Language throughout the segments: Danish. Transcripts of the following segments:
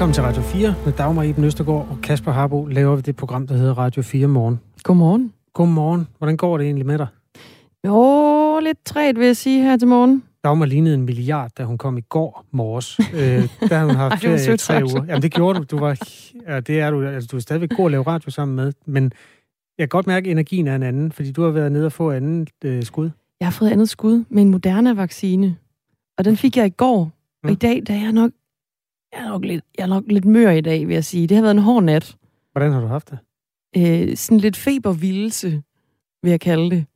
Velkommen til Radio 4 med Dagmar Iben Østergaard og Kasper Harbo laver vi det program, der hedder Radio 4 Morgen. Godmorgen. Godmorgen. Hvordan går det egentlig med dig? Jo, lidt træt vil jeg sige her til morgen. Dagmar lignede en milliard, da hun kom i går morges. øh, der har hun haft Ej, ferie i tre uger. Jamen det gjorde du. Du var, ja, det er du. Altså, du er stadigvæk god at lave radio sammen med, men jeg kan godt mærke, at energien er en anden, fordi du har været nede og få anden øh, skud. Jeg har fået andet skud med en Moderna-vaccine, og den fik jeg i går. Og Mm. i dag, der er jeg nok, jeg er nok, lidt, jeg er nok lidt mør i dag, vil jeg sige. Det har været en hård nat. Hvordan har du haft det? Øh, sådan lidt febervildelse, vil jeg kalde det.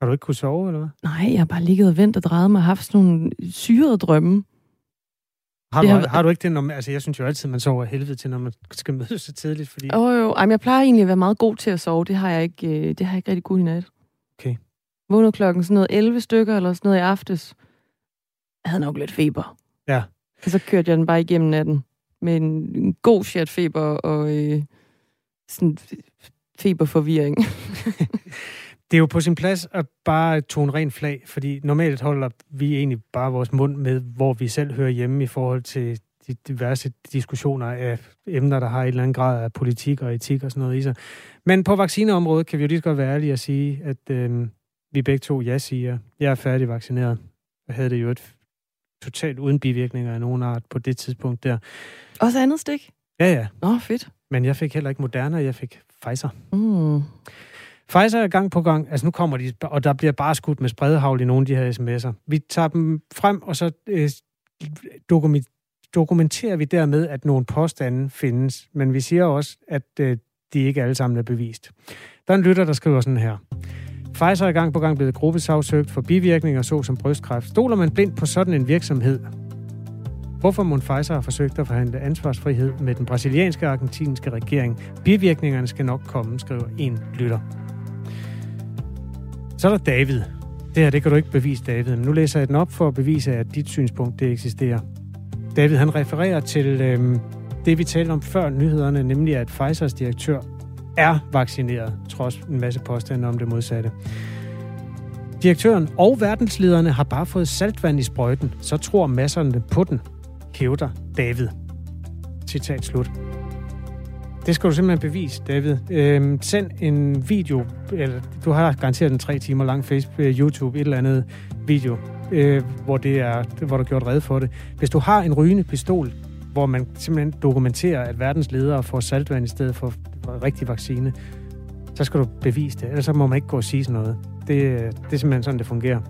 Har du ikke kunne sove, eller hvad? Nej, jeg har bare ligget og ventet og drejet mig og haft sådan nogle syrede drømme. Har, Det du, har- har du ikke det, når man, altså jeg synes jo altid, man sover helvede til, når man skal mødes så tidligt, fordi... Åh oh, jo, Ej, men jeg plejer egentlig at være meget god til at sove. Det har jeg ikke, øh, det har jeg ikke rigtig kunnet i nat. Okay. Vågnede klokken sådan noget 11 stykker eller sådan noget i aftes. Jeg havde nok lidt feber. Ja. Og så kørte jeg den bare igennem natten. Med en, en god chat feber og øh, sådan feberforvirring. Det er jo på sin plads at bare tone ren flag, fordi normalt holder vi egentlig bare vores mund med, hvor vi selv hører hjemme i forhold til de diverse diskussioner af emner, der har en eller anden grad af politik og etik og sådan noget i sig. Men på vaccineområdet kan vi jo lige så godt være ærlige og sige, at øh, vi begge to ja siger, jeg er færdig vaccineret. Jeg havde det jo et totalt uden bivirkninger af nogen art på det tidspunkt der. Også andet stik. Ja, ja, Nå, fedt. men jeg fik heller ikke Moderna, jeg fik Pfizer. Mm. Pfizer er gang på gang, altså nu kommer de, og der bliver bare skudt med spredhavl i nogle af de her sms'er. Vi tager dem frem, og så øh, dokument- dokumenterer vi dermed, at nogle påstande findes, men vi siger også, at øh, de ikke alle sammen er bevist. Der er en lytter, der skriver sådan her. Pfizer er gang på gang blevet gruppesagsøgt for bivirkninger såsom brystkræft. Stoler man blindt på sådan en virksomhed? Hvorfor må Pfizer har forsøgt at forhandle ansvarsfrihed med den brasilianske og argentinske regering? Bivirkningerne skal nok komme, skriver en lytter. Så er der David. Det her, det kan du ikke bevise, David. Men nu læser jeg den op for at bevise, at dit synspunkt, det eksisterer. David, han refererer til øhm, det, vi talte om før nyhederne, nemlig at Pfizers direktør er vaccineret, trods en masse påstande om det modsatte. Direktøren og verdenslederne har bare fået saltvand i sprøjten, så tror masserne på den, hævder David. Citat slut. Det skal du simpelthen bevise, David. Øhm, send en video, eller du har garanteret en tre timer lang Facebook, øh, YouTube, et eller andet video, øh, hvor, det er, hvor du har gjort red for det. Hvis du har en rygende pistol, hvor man simpelthen dokumenterer, at verdens ledere får saltvand i stedet for rigtig vaccine, så skal du bevise det. Ellers så må man ikke gå og sige sådan noget. Det, det er simpelthen sådan, det fungerer.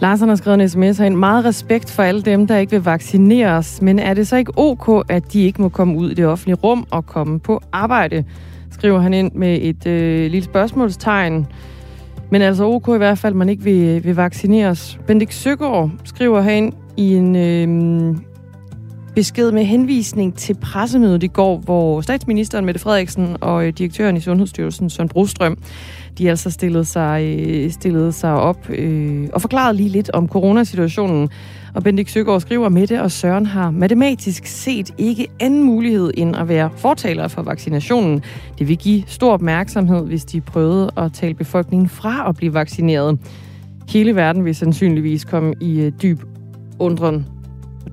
Lars har skrevet en sms herind. Meget respekt for alle dem, der ikke vil vaccineres. Men er det så ikke ok, at de ikke må komme ud i det offentlige rum og komme på arbejde? Skriver han ind med et øh, lille spørgsmålstegn. Men altså ok i hvert fald, man ikke vil, vil vaccineres. Bendik Søgaard skriver herind i en øh, besked med henvisning til pressemødet i går, hvor statsministeren Mette Frederiksen og øh, direktøren i Sundhedsstyrelsen, Søren Brostrøm, de altså stillede sig, øh, stillede sig op øh, og forklarede lige lidt om coronasituationen. Og Bendik Søgaard skriver, at Mette og Søren har matematisk set ikke anden mulighed end at være fortalere for vaccinationen. Det vil give stor opmærksomhed, hvis de prøvede at tale befolkningen fra at blive vaccineret. Hele verden vil sandsynligvis komme i øh, dyb undren.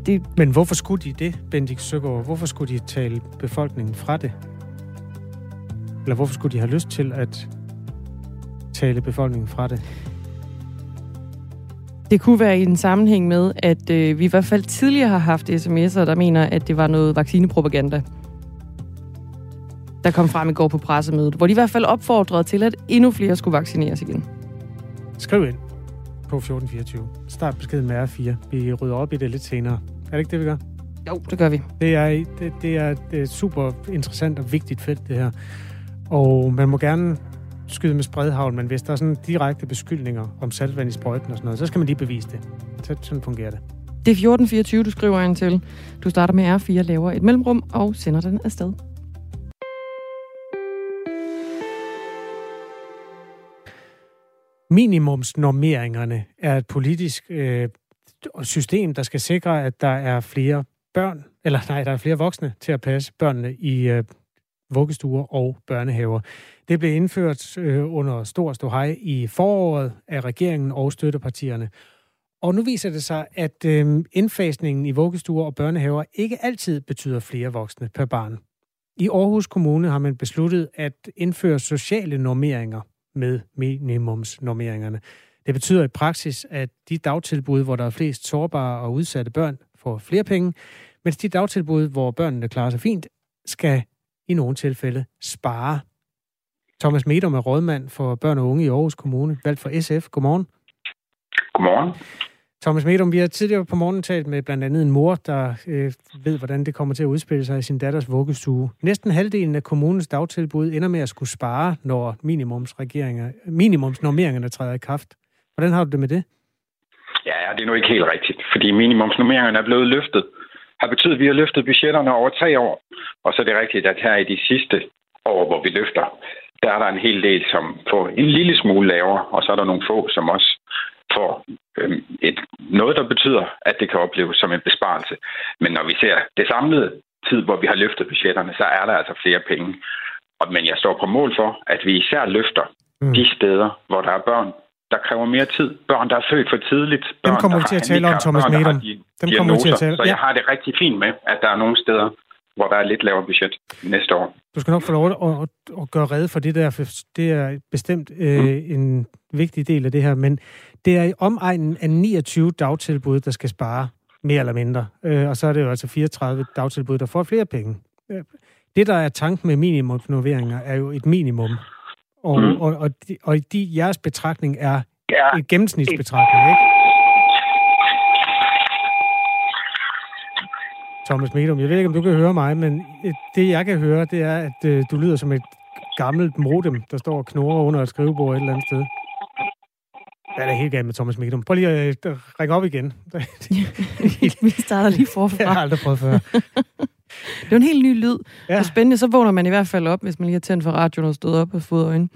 Det, Men hvorfor skulle de det, Bendik Søgaard? Hvorfor skulle de tale befolkningen fra det? Eller hvorfor skulle de have lyst til at tale befolkningen fra det? Det kunne være i en sammenhæng med, at øh, vi i hvert fald tidligere har haft sms'er, der mener, at det var noget vaccinepropaganda. Der kom frem i går på pressemødet, hvor de i hvert fald opfordrede til, at endnu flere skulle vaccineres igen. Skriv ind på 1424. Start beskeden med R4. Vi rydder op i det lidt senere. Er det ikke det, vi gør? Jo, det gør vi. Det er, det, det er, det er et super interessant og vigtigt felt, det her. Og man må gerne skyde med spredhavl, men hvis der er sådan direkte beskyldninger om saltvand i sprøjten og sådan noget, så skal man lige bevise det. Så, sådan fungerer det. Det er 1424, du skriver ind til. Du starter med R4, laver et mellemrum og sender den afsted. Minimumsnormeringerne er et politisk øh, system, der skal sikre, at der er flere børn, eller nej, der er flere voksne til at passe børnene i øh, vuggestuer og børnehaver. Det blev indført øh, under stor ståhej i foråret af regeringen og støttepartierne. Og nu viser det sig, at øh, indfasningen i vuggestuer og børnehaver ikke altid betyder flere voksne per barn. I Aarhus Kommune har man besluttet at indføre sociale normeringer med minimumsnormeringerne. Det betyder i praksis, at de dagtilbud, hvor der er flest sårbare og udsatte børn, får flere penge, mens de dagtilbud, hvor børnene klarer sig fint, skal i nogle tilfælde spare. Thomas Medum er rådmand for børn og unge i Aarhus Kommune, valgt for SF. Godmorgen. Godmorgen. Thomas Medum, vi har tidligere på morgenen talt med blandt andet en mor, der øh, ved, hvordan det kommer til at udspille sig i sin datters vuggestue. Næsten halvdelen af kommunens dagtilbud ender med at skulle spare, når minimumsnormeringerne træder i kraft. Hvordan har du det med det? Ja, det er nu ikke helt rigtigt, fordi minimumsnormeringerne er blevet løftet. Har betydet, at vi har løftet budgetterne over tre år. Og så er det rigtigt, at her i de sidste år, hvor vi løfter, der er der en hel del, som får en lille smule lavere, og så er der nogle få, som også får øh, et, noget, der betyder, at det kan opleves som en besparelse. Men når vi ser det samlede tid, hvor vi har løftet budgetterne, så er der altså flere penge. Og, men jeg står på mål for, at vi især løfter mm. de steder, hvor der er børn, der kræver mere tid. Børn, der er født for tidligt. Børn, Dem kommer vi til at tale om, Thomas Medom. Dem kommer vi til at tale. Så jeg har det rigtig fint med, at der er nogle steder, hvor der er lidt lavere budget næste år. Du skal nok få lov at, at, at gøre redde for det der, for det er bestemt øh, mm. en vigtig del af det her, men det er i omegnen af 29 dagtilbud, der skal spare mere eller mindre, øh, og så er det jo altså 34 dagtilbud, der får flere penge. Øh, det, der er tanken med minimumsnoveringer, er jo et minimum, og, mm. og, og, de, og de, jeres betragtning er ja. et gennemsnitsbetragtning, ikke? Thomas Medum. Jeg ved ikke, om du kan høre mig, men det, jeg kan høre, det er, at øh, du lyder som et gammelt modem, der står og knurrer under et skrivebord et eller andet sted. Det er helt galt med Thomas Medum. Prøv lige at øh, række op igen. Vi starter lige forfra. Jeg har aldrig prøvet før. det er en helt ny lyd. Ja. Er spændende. Så vågner man i hvert fald op, hvis man lige har tændt for radioen og stået op og fået øjne.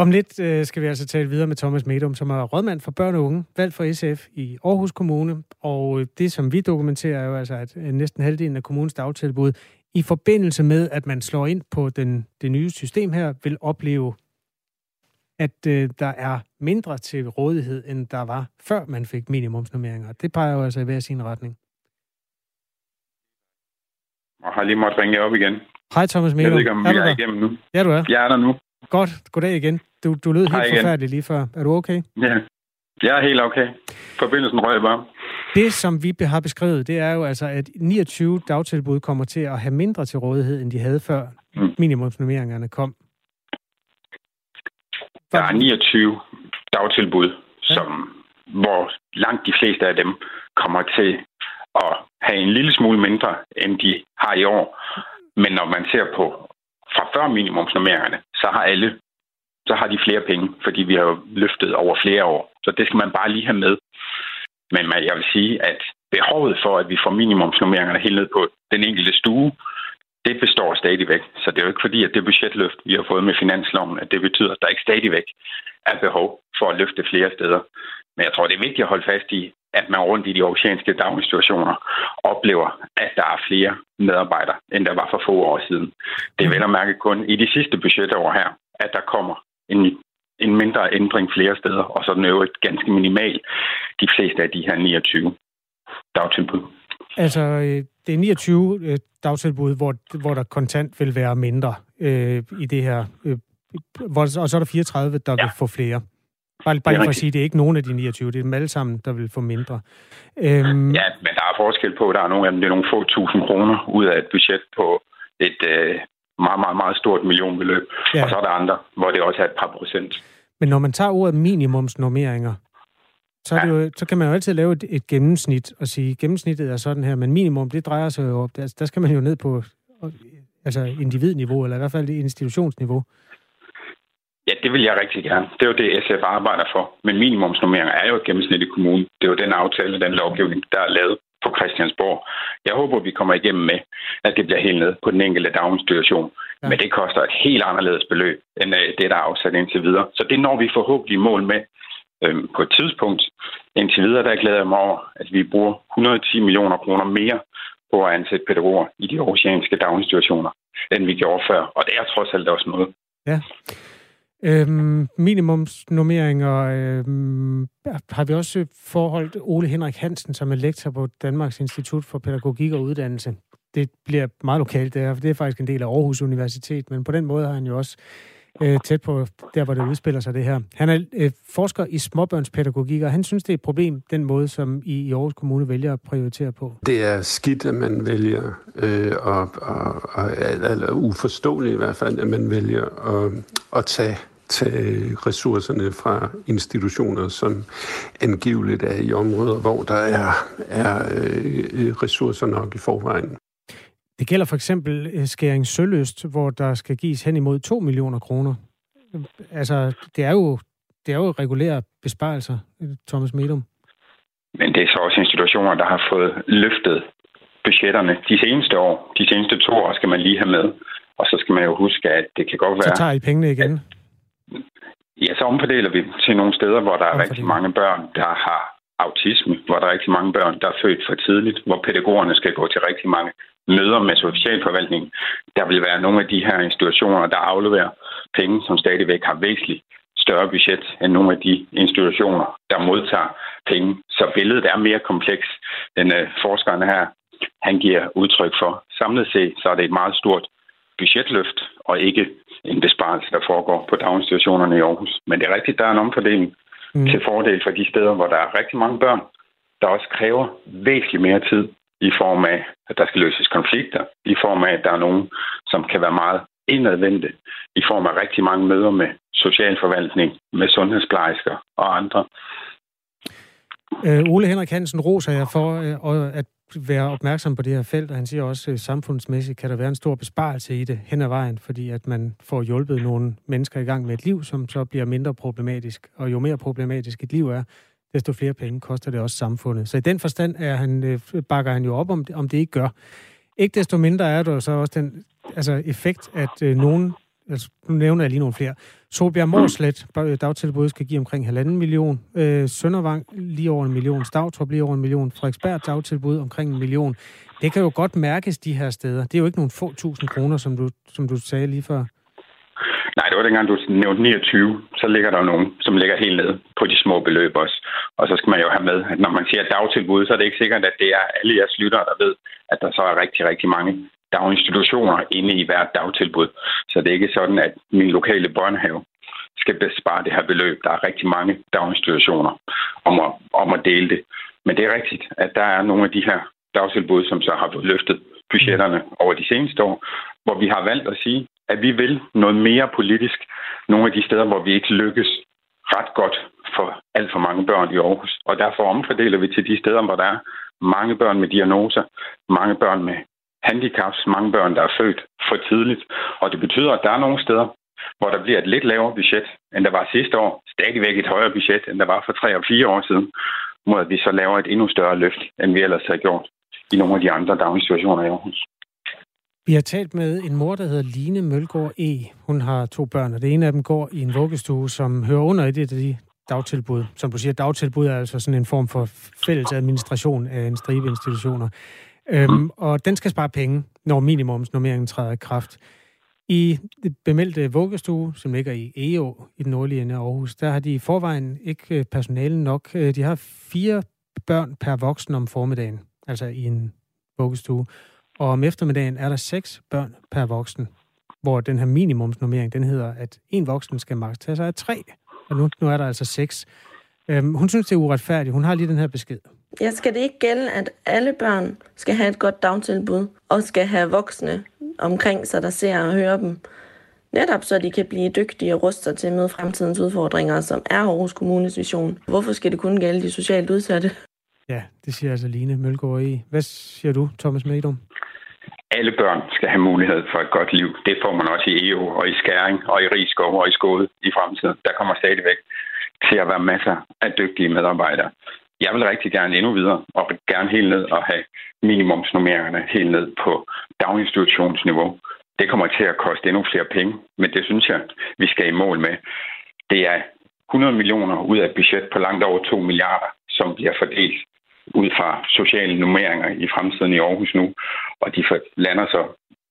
Om lidt øh, skal vi altså tale videre med Thomas Medum, som er rådmand for børn og unge, valgt for SF i Aarhus Kommune. Og det, som vi dokumenterer, er jo altså, at øh, næsten halvdelen af kommunens dagtilbud, i forbindelse med, at man slår ind på den, det nye system her, vil opleve, at øh, der er mindre til rådighed, end der var, før man fik minimumsnummeringer. Det peger jo altså i hver sin retning. Og har lige måttet ringe op igen. Hej Thomas Medum. Jeg ved ikke, om er er igennem nu. Ja, du er. Jeg er der nu. Godt. Goddag igen. Du, du lød helt forfærdelig lige før. Er du okay? Ja, jeg er helt okay. Forbindelsen røg bare. Det, som vi har beskrevet, det er jo altså, at 29 dagtilbud kommer til at have mindre til rådighed, end de havde før mm. minimumsnummeringerne kom. Der er 29 dagtilbud, ja. som, hvor langt de fleste af dem kommer til at have en lille smule mindre, end de har i år. Men når man ser på fra før minimumsnummeringerne, så har alle så har de flere penge, fordi vi har løftet over flere år. Så det skal man bare lige have med. Men jeg vil sige, at behovet for, at vi får minimumsnummeringerne helt ned på den enkelte stue, det består stadigvæk. Så det er jo ikke fordi, at det budgetløft, vi har fået med finansloven, at det betyder, at der ikke stadigvæk er behov for at løfte flere steder. Men jeg tror, det er vigtigt at holde fast i, at man rundt i de oceanske daginstitutioner oplever, at der er flere medarbejdere, end der var for få år siden. Det er vel at mærke kun i de sidste budgetår her, at der kommer en, en mindre ændring flere steder, og så den øvrigt ganske minimal de fleste af de her 29 dagtilbud. Altså, øh, det er 29 øh, dagtilbud, hvor, hvor der kontant vil være mindre øh, i det her. Øh, hvor, og så er der 34, der ja. vil få flere. Bare, bare for at sige, det er ikke nogen af de 29, det er dem alle sammen, der vil få mindre. Øhm, ja, men der er forskel på, der er nogle af dem, det er nogle få tusind kroner ud af et budget på et øh, meget, meget, meget stort millionbeløb. Ja. Og så er der andre, hvor det også er et par procent. Men når man tager ordet minimumsnormeringer, så, er det jo, så kan man jo altid lave et, et gennemsnit og sige, gennemsnittet er sådan her, men minimum, det drejer sig jo op. Der, der skal man jo ned på altså individniveau, eller i hvert fald institutionsniveau. Ja, det vil jeg rigtig gerne. Det er jo det, SF arbejder for. Men minimumsnormeringer er jo et gennemsnit i kommunen. Det er jo den aftale, den lovgivning, der er lavet på Christiansborg. Jeg håber, vi kommer igennem med, at det bliver helt ned på den enkelte daginstitution. Ja. Men det koster et helt anderledes beløb, end øh, det, der er afsat indtil videre. Så det når vi forhåbentlig mål med øhm, på et tidspunkt. Indtil videre, der glæder jeg mig over, at vi bruger 110 millioner kroner mere på at ansætte pædagoger i de oceanske daginstitutioner, end vi gjorde før. Og det er trods alt også noget. Ja. Øhm, minimumsnormeringer øhm, har vi også forholdt Ole Henrik Hansen, som er lektor på Danmarks Institut for Pædagogik og Uddannelse. Det bliver meget lokalt der, for det er faktisk en del af Aarhus Universitet, men på den måde har han jo også øh, tæt på der, hvor det udspiller sig det her. Han er øh, forsker i småbørnspædagogik, og han synes, det er et problem, den måde, som I i Aarhus Kommune vælger at prioritere på. Det er skidt, at man vælger, øh, og, og, og, eller uforståeligt i hvert fald, at man vælger at, at tage tage ressourcerne fra institutioner, som angiveligt er i områder, hvor der er, er øh, ressourcer nok i forvejen. Det gælder for eksempel øh, Skæring Søløst, hvor der skal gives hen imod 2 millioner kroner. Altså, det er jo, det er jo regulære besparelser, Thomas Medum. Men det er så også institutioner, der har fået løftet budgetterne de seneste år. De seneste to år skal man lige have med. Og så skal man jo huske, at det kan godt være... Så tager I pengene igen? At, ja, så omfordeler vi til nogle steder, hvor der er rigtig mange børn, der har autisme, hvor der er rigtig mange børn, der er født for tidligt, hvor pædagogerne skal gå til rigtig mange møder med socialforvaltningen. Der vil være nogle af de her institutioner, der afleverer penge, som stadigvæk har væsentligt større budget end nogle af de institutioner, der modtager penge. Så billedet er mere kompleks, end uh, forskerne her han giver udtryk for. Samlet set så er det et meget stort budgetløft, og ikke en besparelse, der foregår på daginstitutionerne i Aarhus. Men det er rigtigt, der er en omfordeling mm. til fordel for de steder, hvor der er rigtig mange børn, der også kræver væsentligt mere tid i form af, at der skal løses konflikter, i form af, at der er nogen, som kan være meget indadvendte, i form af rigtig mange møder med socialforvaltning, med sundhedsplejersker og andre. Øh, Ole Henrik Hansen roser jer for øh, at være opmærksom på det her felt, og han siger også, at samfundsmæssigt kan der være en stor besparelse i det hen ad vejen, fordi at man får hjulpet nogle mennesker i gang med et liv, som så bliver mindre problematisk. Og jo mere problematisk et liv er, desto flere penge koster det også samfundet. Så i den forstand er han, øh, bakker han jo op, om det, om det ikke gør. Ikke desto mindre er der så også den altså effekt, at øh, nogen, altså nu nævner jeg lige nogle flere, Solbjerg Morslet øh, dagtilbud skal give omkring halvanden million, øh, Søndervang lige over en million, Stavtrup lige over en million, Frederiksberg dagtilbud omkring en million. Det kan jo godt mærkes de her steder. Det er jo ikke nogle få tusind kroner, som du, som du sagde lige før. Nej, det var dengang, du nævnte 29. Så ligger der nogen, som ligger helt nede på de små beløb også. Og så skal man jo have med, at når man siger dagtilbud, så er det ikke sikkert, at det er alle jeres lyttere, der ved, at der så er rigtig, rigtig mange daginstitutioner inde i hvert dagtilbud. Så det er ikke sådan, at min lokale børnehave skal bespare det her beløb. Der er rigtig mange daginstitutioner om at, om at dele det. Men det er rigtigt, at der er nogle af de her dagtilbud, som så har fået løftet budgetterne over de seneste år, hvor vi har valgt at sige, at vi vil noget mere politisk nogle af de steder, hvor vi ikke lykkes ret godt for alt for mange børn i Aarhus. Og derfor omfordeler vi til de steder, hvor der er mange børn med diagnoser, mange børn med handicaps, mange børn, der er født for tidligt. Og det betyder, at der er nogle steder, hvor der bliver et lidt lavere budget, end der var sidste år. Stadigvæk et højere budget, end der var for tre og fire år siden, mod at vi så laver et endnu større løft, end vi ellers har gjort i nogle af de andre daginstitutioner i Aarhus. Vi har talt med en mor, der hedder Line Mølgaard E. Hun har to børn, og det ene af dem går i en vuggestue, som hører under et af de dagtilbud. Som du siger, dagtilbud er altså sådan en form for fælles administration af en stribe institutioner. Øhm, og den skal spare penge, når minimumsnormeringen træder i kraft. I det bemeldte vuggestue, som ligger i EO i den nordlige ende af Aarhus, der har de i forvejen ikke personale nok. Øh, de har fire børn per voksen om formiddagen, altså i en vuggestue. Og om eftermiddagen er der seks børn per voksen, hvor den her minimumsnormering, den hedder, at en voksen skal maks tage sig af tre, og nu, nu er der altså seks. Øhm, hun synes, det er uretfærdigt. Hun har lige den her besked. Ja, skal det ikke gælde, at alle børn skal have et godt dagtilbud, og skal have voksne omkring sig, der ser og hører dem? Netop så de kan blive dygtige og ruste til at møde fremtidens udfordringer, som er Aarhus Kommunes vision. Hvorfor skal det kun gælde de socialt udsatte? Ja, det siger altså Line Mølgaard i. Hvad siger du, Thomas Medum? Alle børn skal have mulighed for et godt liv. Det får man også i EU og i Skæring og i Rigskov og i Skåde i fremtiden. Der kommer stadigvæk til at være masser af dygtige medarbejdere. Jeg vil rigtig gerne endnu videre og gerne helt ned og have minimumsnummeringerne helt ned på daginstitutionsniveau. Det kommer til at koste endnu flere penge, men det synes jeg, vi skal i mål med. Det er 100 millioner ud af et budget på langt over 2 milliarder, som bliver fordelt ud fra sociale nummeringer i fremtiden i Aarhus nu, og de lander så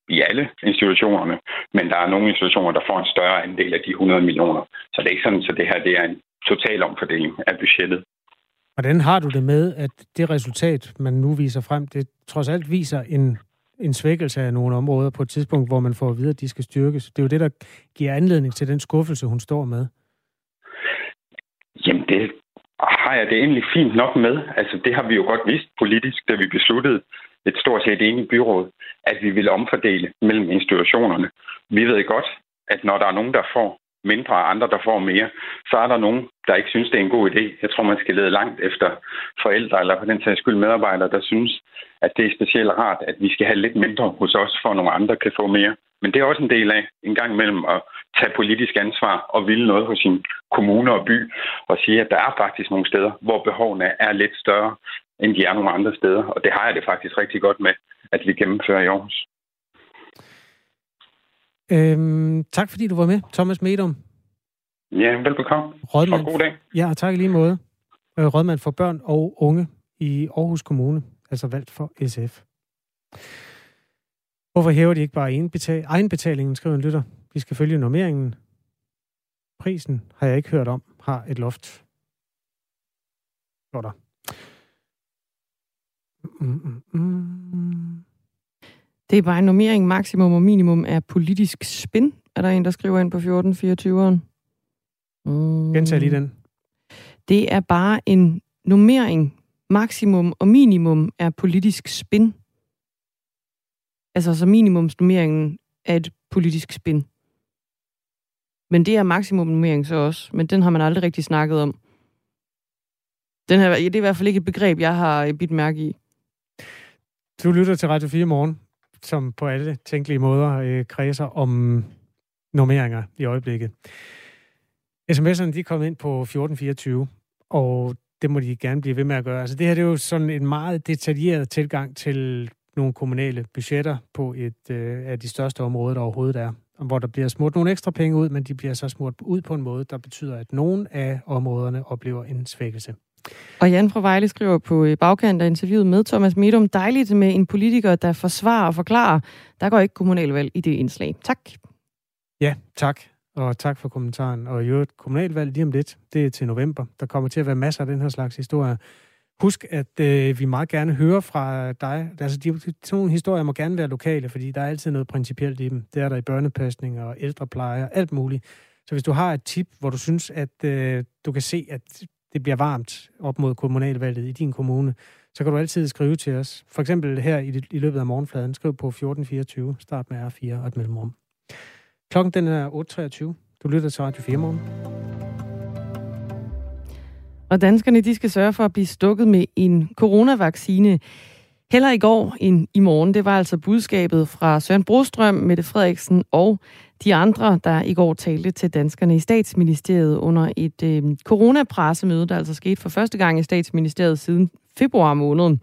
i alle institutionerne, men der er nogle institutioner, der får en større andel af de 100 millioner. Så det er ikke sådan, at det her det er en total omfordeling af budgettet. Hvordan har du det med, at det resultat, man nu viser frem, det trods alt viser en, en svækkelse af nogle områder på et tidspunkt, hvor man får at vide, at de skal styrkes? Det er jo det, der giver anledning til den skuffelse, hun står med. Jamen, det har jeg det egentlig fint nok med. Altså, det har vi jo godt vidst politisk, da vi besluttede et stort set enigt byråd, at vi ville omfordele mellem institutionerne. Vi ved godt, at når der er nogen, der får mindre og andre, der får mere, så er der nogen, der ikke synes, det er en god idé. Jeg tror, man skal lede langt efter forældre, eller på den sags skyld medarbejdere, der synes, at det er specielt rart, at vi skal have lidt mindre hos os, for at nogle andre kan få mere. Men det er også en del af en gang imellem at tage politisk ansvar og ville noget hos sin kommune og by, og sige, at der er faktisk nogle steder, hvor behovene er lidt større, end de er nogle andre steder. Og det har jeg det faktisk rigtig godt med, at vi gennemfører i Aarhus. Øhm, tak fordi du var med, Thomas Medum. Ja, velbekomme. Rådmand, og god dag. Ja, tak i lige måde. Øh, rådmand for børn og unge i Aarhus Kommune, altså valgt for SF. Hvorfor hæver de ikke bare egenbetalingen, skriver en lytter. Vi skal følge normeringen. Prisen har jeg ikke hørt om, har et loft. Står der. Mm, mm, mm. Det er bare en normering. Maksimum og minimum er politisk spin, er der en, der skriver ind på 1424'eren. Mm. Gentag lige den. Det er bare en normering. Maksimum og minimum er politisk spin. Altså, så minimumsnummeringen er et politisk spin. Men det er maksimumnummering så også, men den har man aldrig rigtig snakket om. Den her, det er i hvert fald ikke et begreb, jeg har bidt mærke i. Du lytter til Radio 4 morgen, som på alle tænkelige måder øh, kredser om normeringer i øjeblikket. SMS'erne de er kommet ind på 1424, og det må de gerne blive ved med at gøre. Altså det her det er jo sådan en meget detaljeret tilgang til nogle kommunale budgetter på et øh, af de største områder, der overhovedet er. Hvor der bliver smurt nogle ekstra penge ud, men de bliver så smurt ud på en måde, der betyder, at nogle af områderne oplever en svækkelse. Og Jan fra Vejle skriver på øh, bagkant af interviewet med Thomas Medum, dejligt med en politiker, der forsvarer og forklarer. Der går ikke kommunalvalg i det indslag. Tak. Ja, tak. Og tak for kommentaren. Og i øvrigt, kommunalvalg lige om lidt, det er til november. Der kommer til at være masser af den her slags historier. Husk, at øh, vi meget gerne hører fra dig. Altså, de, de nogle historier må gerne være lokale, fordi der er altid noget principielt i dem. Det er der i børnepasning og ældrepleje og alt muligt. Så hvis du har et tip, hvor du synes, at øh, du kan se, at det bliver varmt op mod kommunalvalget i din kommune, så kan du altid skrive til os. For eksempel her i, i løbet af morgenfladen. Skriv på 1424, start med R4 og et mellemrum. Klokken den er 8.23. Du lytter til Radio 4 morgen. Og danskerne de skal sørge for at blive stukket med en coronavaccine. Heller i går end i morgen. Det var altså budskabet fra Søren Brostrøm, Mette Frederiksen og de andre, der i går talte til danskerne i statsministeriet under et øh, coronapressemøde, der altså skete for første gang i statsministeriet siden februar måned.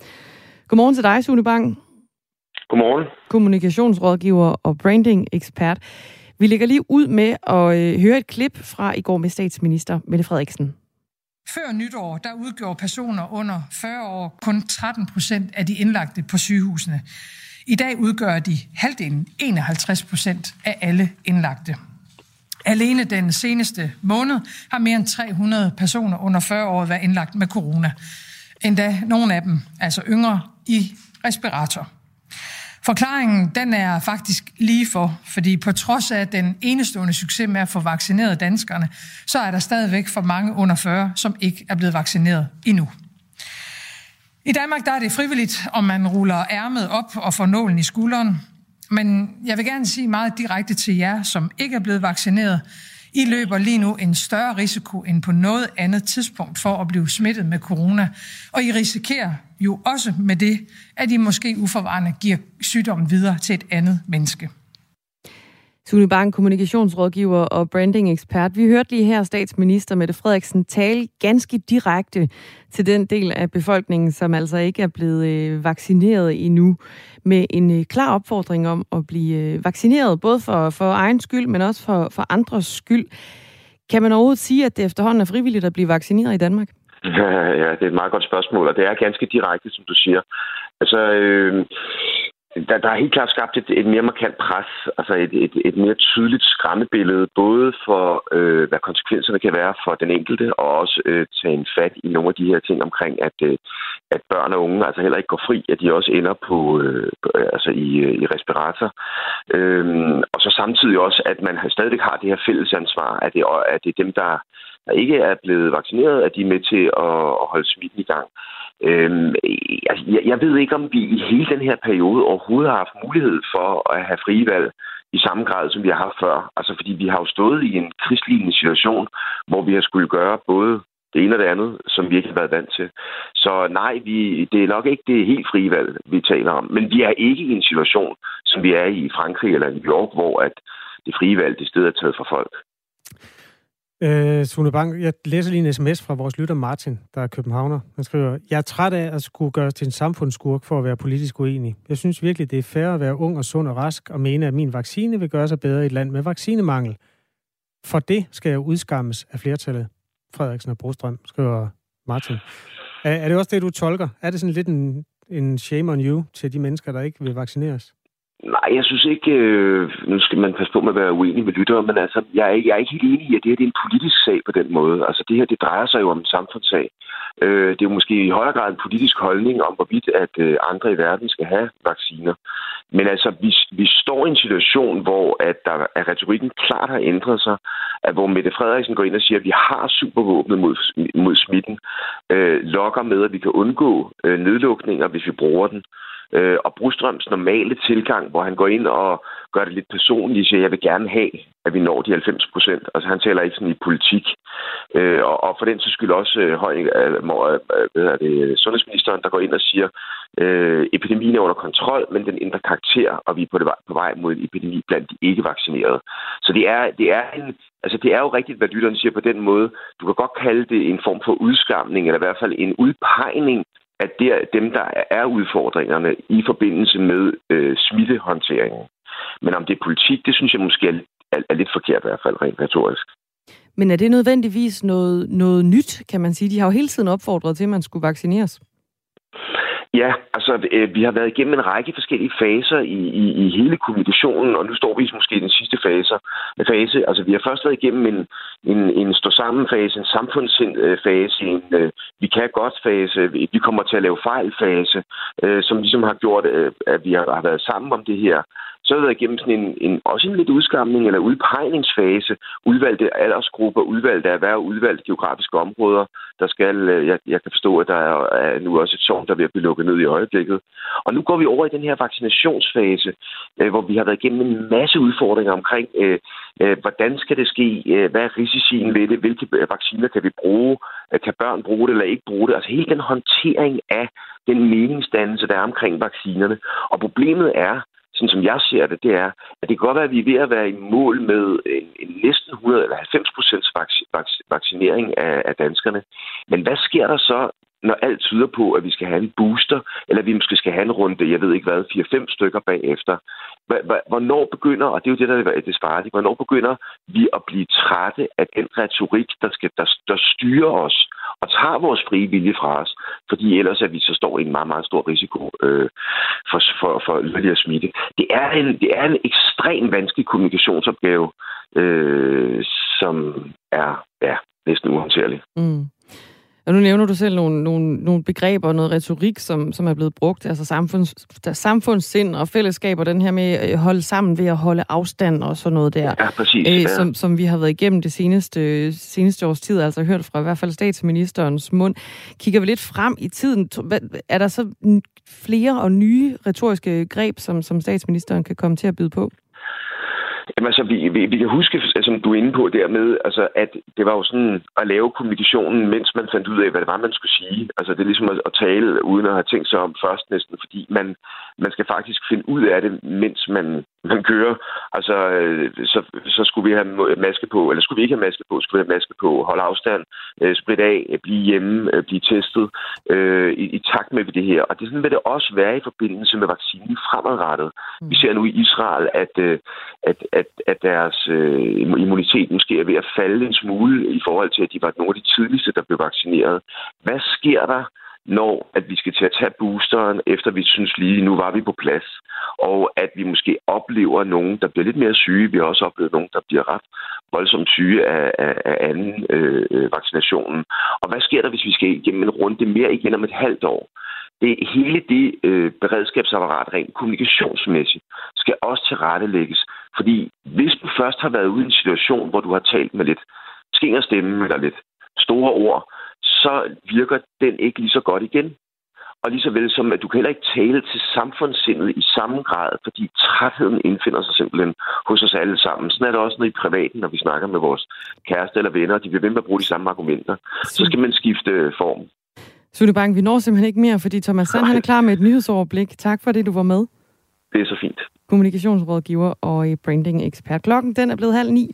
Godmorgen til dig, Sune Bang. Godmorgen. Kommunikationsrådgiver og branding ekspert. Vi lægger lige ud med at øh, høre et klip fra i går med statsminister Mette Frederiksen. Før nytår, der udgjorde personer under 40 år kun 13 procent af de indlagte på sygehusene. I dag udgør de halvdelen, 51 procent af alle indlagte. Alene den seneste måned har mere end 300 personer under 40 år været indlagt med corona. Endda nogle af dem, altså yngre, i respirator. Forklaringen den er faktisk lige for, fordi på trods af den enestående succes med at få vaccineret danskerne, så er der stadigvæk for mange under 40, som ikke er blevet vaccineret endnu. I Danmark der er det frivilligt, om man ruller ærmet op og får nålen i skulderen. Men jeg vil gerne sige meget direkte til jer, som ikke er blevet vaccineret. I løber lige nu en større risiko end på noget andet tidspunkt for at blive smittet med corona. Og I risikerer jo også med det, at I måske uforvarende giver sygdommen videre til et andet menneske. Sune Bang, kommunikationsrådgiver og branding-ekspert. Vi hørte lige her statsminister Mette Frederiksen tale ganske direkte til den del af befolkningen, som altså ikke er blevet øh, vaccineret endnu, med en øh, klar opfordring om at blive øh, vaccineret, både for, for egen skyld, men også for, for andres skyld. Kan man overhovedet sige, at det efterhånden er frivilligt at blive vaccineret i Danmark? Ja, det er et meget godt spørgsmål, og det er ganske direkte, som du siger. Altså, øh, der, der er helt klart skabt et, et mere markant pres, altså et, et, et mere tydeligt skræmmebillede, både for, øh, hvad konsekvenserne kan være for den enkelte, og også øh, tage en fat i nogle af de her ting omkring, at, øh, at børn og unge altså heller ikke går fri, at de også ender på, øh, øh altså i, øh, i respirator. Øhm, og så samtidig også, at man stadigvæk har det her fællesansvar, at det, at det er dem, der, der ikke er blevet vaccineret, at de er med til at, at holde smitten i gang. Øhm, altså, jeg, jeg ved ikke, om vi i hele den her periode overhovedet har haft mulighed for at have frivalg i samme grad, som vi har haft før. Altså, fordi vi har jo stået i en krigslignende situation, hvor vi har skulle gøre både det ene og det andet, som vi ikke har været vant til. Så nej, vi, det er nok ikke det helt frie valg, vi taler om. Men vi er ikke i en situation, som vi er i Frankrig eller New York, hvor at det frie valg det sted er taget fra folk. Øh, Sune Bang, jeg læser lige en sms fra vores lytter Martin, der er københavner. Han skriver, jeg er træt af at skulle gøres til en samfundsskurk for at være politisk uenig. Jeg synes virkelig, det er fair at være ung og sund og rask og mene, at min vaccine vil gøre sig bedre i et land med vaccinemangel. For det skal jeg udskammes af flertallet. Frederiksen og Brostrøm, skriver Martin. Er, er det også det, du tolker? Er det sådan lidt en, en shame on you til de mennesker, der ikke vil vaccineres? Nej, jeg synes ikke, øh, nu skal man passe på med at være uenig med lyttere, men altså, jeg er, jeg er ikke helt enig i, at det her det er en politisk sag på den måde. Altså, det her, det drejer sig jo om en samfundssag. Øh, det er jo måske i højere grad en politisk holdning om, hvorvidt at øh, andre i verden skal have vacciner. Men altså, vi, vi står i en situation, hvor at, der, at retorikken klart har ændret sig, at hvor Mette Frederiksen går ind og siger, at vi har supervåbnet mod, mod smitten, øh, lokker med, at vi kan undgå øh, nedlukninger, hvis vi bruger den. Øh, og Brustrøms normale tilgang, hvor han går ind og gør det lidt personligt, siger, jeg vil gerne have, at vi når de 90 procent. Altså han taler ikke sådan i politik. Øh, og, og for den så skyld også øh, høj, øh, øh hvad er det, sundhedsministeren, der går ind og siger, øh, epidemien er under kontrol, men den ændrer karakter, og vi er på, det, på vej mod en epidemi blandt de ikke vaccinerede. Så det er, det er en, altså det er jo rigtigt, hvad lytteren siger på den måde. Du kan godt kalde det en form for udskamning, eller i hvert fald en udpegning at det er dem, der er udfordringerne i forbindelse med øh, smittehåndteringen. Men om det er politik, det synes jeg måske er, er, er lidt forkert i hvert fald, rent retorisk. Men er det nødvendigvis noget, noget nyt, kan man sige? De har jo hele tiden opfordret til, at man skulle vaccineres. Ja, altså øh, vi har været igennem en række forskellige faser i, i, i hele kommunikationen, og nu står vi måske i den sidste fase. fase. Altså vi har først været igennem en, en, en stå sammen fase, en samfundsfase, øh, en øh, vi kan godt fase, vi kommer til at lave fejl fase, øh, som ligesom har gjort, øh, at vi har, har været sammen om det her så har vi været igennem sådan en, en, også en lidt udskamning eller udpegningsfase, udvalgte aldersgrupper, udvalgte erhverv, udvalgte geografiske områder, der skal, øh, jeg, jeg kan forstå, at der er nu også et sovn, der bliver blive lukket ned i øjeblikket. Og nu går vi over i den her vaccinationsfase, øh, hvor vi har været igennem en masse udfordringer omkring, øh, øh, hvordan skal det ske, øh, hvad er risicien ved det, hvilke øh, vacciner kan vi bruge, øh, kan børn bruge det eller ikke bruge det. Altså hele den håndtering af den meningsdannelse, der er omkring vaccinerne. Og problemet er, sådan som jeg ser det, det er, at det kan godt være, at vi er ved at være i mål med en, en næsten 100 eller 90 procents vaccinering af, af danskerne. Men hvad sker der så, når alt tyder på, at vi skal have en booster, eller vi måske skal have en runde, jeg ved ikke hvad, 4-5 stykker bagefter. Hvornår begynder, og det er jo det, der er det svaret, hvornår begynder vi at blive trætte af den retorik, der, skal, der, der styrer os og tager vores frie vilje fra os, fordi ellers at vi så står i en meget, meget stor risiko øh, for, for, for yderligere smitte. Det er en, det er en ekstremt vanskelig kommunikationsopgave, øh, som er ja, næsten uhåndterlig. Mm. Og nu nævner du selv nogle, nogle, nogle begreber og noget retorik, som, som er blevet brugt, altså samfunds, samfundssind og fællesskab, og den her med at holde sammen ved at holde afstand og sådan noget der. Ja, præcis. Øh, ja. som, som vi har været igennem det seneste, seneste års tid, altså hørt fra i hvert fald statsministerens mund. Kigger vi lidt frem i tiden, er der så flere og nye retoriske greb, som, som statsministeren kan komme til at byde på? Jamen altså, vi, vi, vi kan huske, som du er inde på dermed, altså, at det var jo sådan at lave kommunikationen, mens man fandt ud af, hvad det var, man skulle sige. Altså, det er ligesom at, at tale, uden at have tænkt sig om først næsten, fordi man, man skal faktisk finde ud af det, mens man, man kører. Altså, øh, så, så skulle vi have maske på, eller skulle vi ikke have maske på, skulle vi have maske på, holde afstand, øh, sprit af, blive hjemme, øh, blive testet øh, i, i takt med det her. Og det sådan vil det også være i forbindelse med vaccinen fremadrettet. Mm. Vi ser nu i Israel, at, øh, at, at, at deres øh, immunitet måske er ved at falde en smule i forhold til, at de var nogle af de tidligste, der blev vaccineret. Hvad sker der, når at vi skal til at tage boosteren, efter vi synes lige, nu var vi på plads, og at vi måske oplever nogen, der bliver lidt mere syge. Vi har også oplevet nogen, der bliver ret voldsomt syge af, af, af anden øh, øh vaccinationen. Og hvad sker der, hvis vi skal igennem en runde mere igen om et halvt år? Det, hele det øh, beredskabsapparat rent kommunikationsmæssigt skal også tilrettelægges. Fordi hvis du først har været ude i en situation, hvor du har talt med lidt skingerstemme eller lidt store ord, så virker den ikke lige så godt igen. Og lige så vel som, at du kan heller ikke tale til samfundssindet i samme grad, fordi trætheden indfinder sig simpelthen hos os alle sammen. Sådan er det også noget i privaten, når vi snakker med vores kæreste eller venner, de bliver ved med at bruge de samme argumenter. Så skal man skifte form. Sune Bang, vi når simpelthen ikke mere, fordi Thomas Sand han er klar med et nyhedsoverblik. Tak for det, du var med. Det er så fint. Kommunikationsrådgiver og branding-ekspert. Klokken den er blevet halv ni.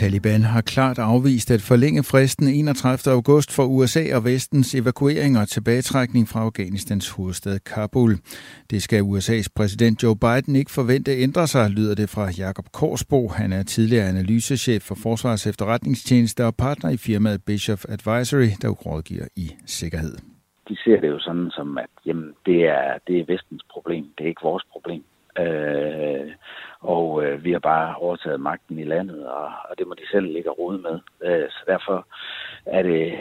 Taliban har klart afvist at forlænge fristen 31. august for USA og vestens evakuering og tilbagetrækning fra Afghanistans hovedstad Kabul. Det skal USA's præsident Joe Biden ikke forvente ændre sig, lyder det fra Jakob Korsbo. Han er tidligere analysechef for Forsvars efterretningstjeneste og partner i firmaet Bishop Advisory, der rådgiver i sikkerhed. De ser det jo sådan som, at jamen, det, er, det er vestens problem, det er ikke vores problem. Øh, og øh, vi har bare overtaget magten i landet, og, og det må de selv ligge og rode med. Øh, så derfor er, det,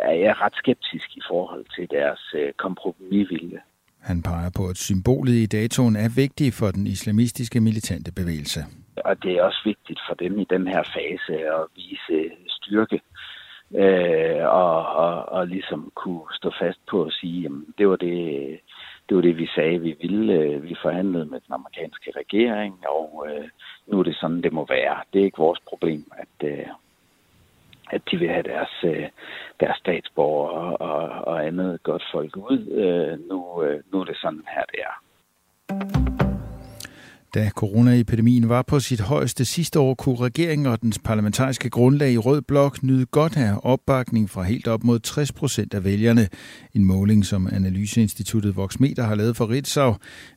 er jeg ret skeptisk i forhold til deres øh, kompromisvilje. Han peger på, at symbolet i datoen er vigtigt for den islamistiske militante bevægelse. Og det er også vigtigt for dem i den her fase at vise styrke øh, og, og, og ligesom kunne stå fast på at sige, jamen, det var det, det var det, vi sagde, vi ville. Øh, vi forhandlede med den amerikanske regering, og øh, nu er det sådan, det må være. Det er ikke vores problem, at, øh, at de vil have deres, øh, deres statsborgere og, og andet godt folk ud. Øh, nu, øh, nu er det sådan her, det er. Da coronaepidemien var på sit højeste sidste år, kunne regeringen og dens parlamentariske grundlag i Rød Blok nyde godt af opbakning fra helt op mod 60 procent af vælgerne. En måling, som Analyseinstituttet Voxmeter har lavet for Ritzau,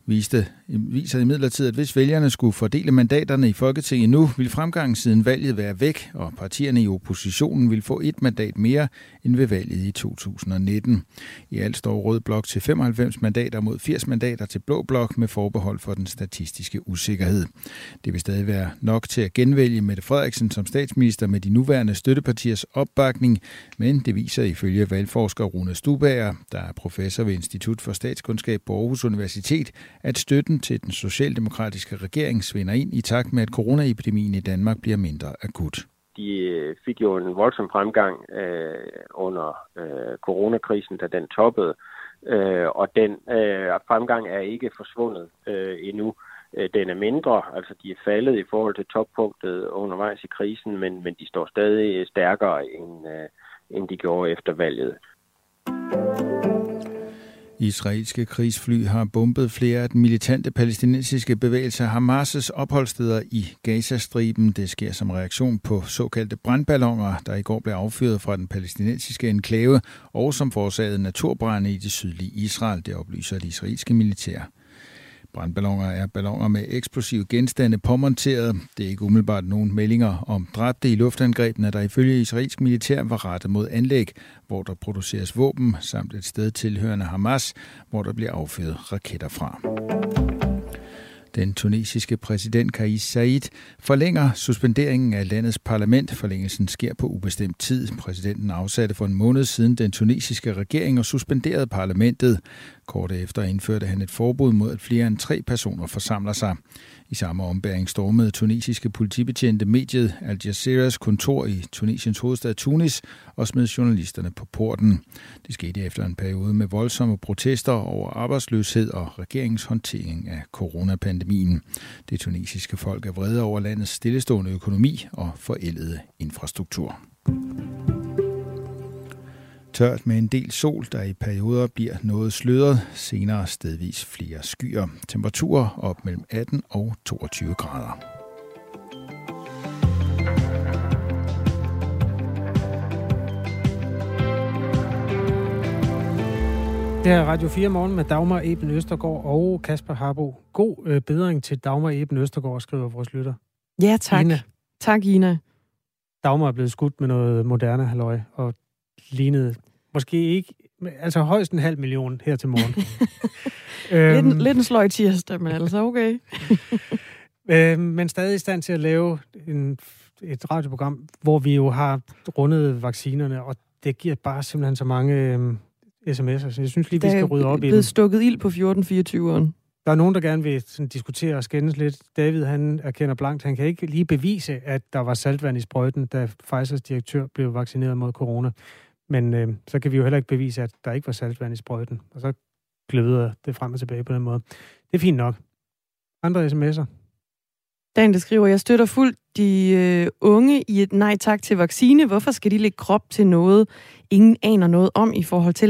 viste, viser imidlertid, at hvis vælgerne skulle fordele mandaterne i Folketinget nu, ville fremgangen siden valget være væk, og partierne i oppositionen ville få et mandat mere end ved valget i 2019. I alt står Rød Blok til 95 mandater mod 80 mandater til Blå Blok med forbehold for den statistiske usikkerhed. Det vil stadig være nok til at genvælge Mette Frederiksen som statsminister med de nuværende støttepartiers opbakning, men det viser ifølge valgforsker Rune Stubager, der er professor ved Institut for Statskundskab på Aarhus Universitet, at støtten til den socialdemokratiske regering svinder ind i takt med, at coronaepidemien i Danmark bliver mindre akut. De øh, fik jo en voldsom fremgang øh, under øh, coronakrisen, da den toppede, øh, og den øh, fremgang er ikke forsvundet øh, endnu. Øh, den er mindre, altså de er faldet i forhold til toppunktet undervejs i krisen, men, men de står stadig stærkere, end, øh, end de gjorde efter valget. Israelske krigsfly har bombet flere af den militante palæstinensiske bevægelse Hamas' opholdssteder i Gazastriben. Det sker som reaktion på såkaldte brandballoner, der i går blev affyret fra den palæstinensiske enklave, og som forårsagede naturbrænde i det sydlige Israel, det oplyser det israelske militær. Brandballoner er balloner med eksplosive genstande påmonteret. Det er ikke umiddelbart nogen meldinger om dræbte i luftangrebene, der ifølge israelsk militær var rettet mod anlæg, hvor der produceres våben, samt et sted tilhørende Hamas, hvor der bliver affyret raketter fra. Den tunesiske præsident Kais Said forlænger suspenderingen af landets parlament. Forlængelsen sker på ubestemt tid. Præsidenten afsatte for en måned siden den tunesiske regering og suspenderede parlamentet. Kort efter indførte han et forbud mod, at flere end tre personer forsamler sig. I samme ombæring stormede tunesiske politibetjente mediet Al Jazeera's kontor i Tunesiens hovedstad Tunis og smed journalisterne på porten. Det skete efter en periode med voldsomme protester over arbejdsløshed og regeringens håndtering af coronapandemien. Det tunesiske folk er vrede over landets stillestående økonomi og forældede infrastruktur. Tørt med en del sol, der i perioder bliver noget sløret, senere stedvis flere skyer. Temperaturer op mellem 18 og 22 grader. Det er Radio 4 morgen med Dagmar Eben Østergaard og Kasper Harbo. God øh, bedring til Dagmar Eben Østergaard, skriver vores lytter. Ja, tak. Ina. Tak, Ina. Dagmar er blevet skudt med noget moderne halløj, og lignede måske ikke, altså højst en halv million her til morgen. øhm, lidt, lidt en sløj tirsdag, men altså okay. øhm, men stadig i stand til at lave en, et radioprogram, hvor vi jo har rundet vaccinerne, og det giver bare simpelthen så mange øhm, sms'er, så jeg synes lige, vi skal rydde op i det. Der er stukket ild på 1424'eren. Der er nogen, der gerne vil sådan, diskutere og skændes lidt. David, han erkender blankt, han kan ikke lige bevise, at der var saltvand i sprøjten, da Pfizers direktør blev vaccineret mod corona. Men øh, så kan vi jo heller ikke bevise, at der ikke var saltvand i sprøjten. Og så gløder det frem og tilbage på den måde. Det er fint nok. Andre sms'er? Dan, der skriver, jeg støtter fuldt de øh, unge i et nej tak til vaccine. Hvorfor skal de lægge krop til noget, ingen aner noget om i forhold til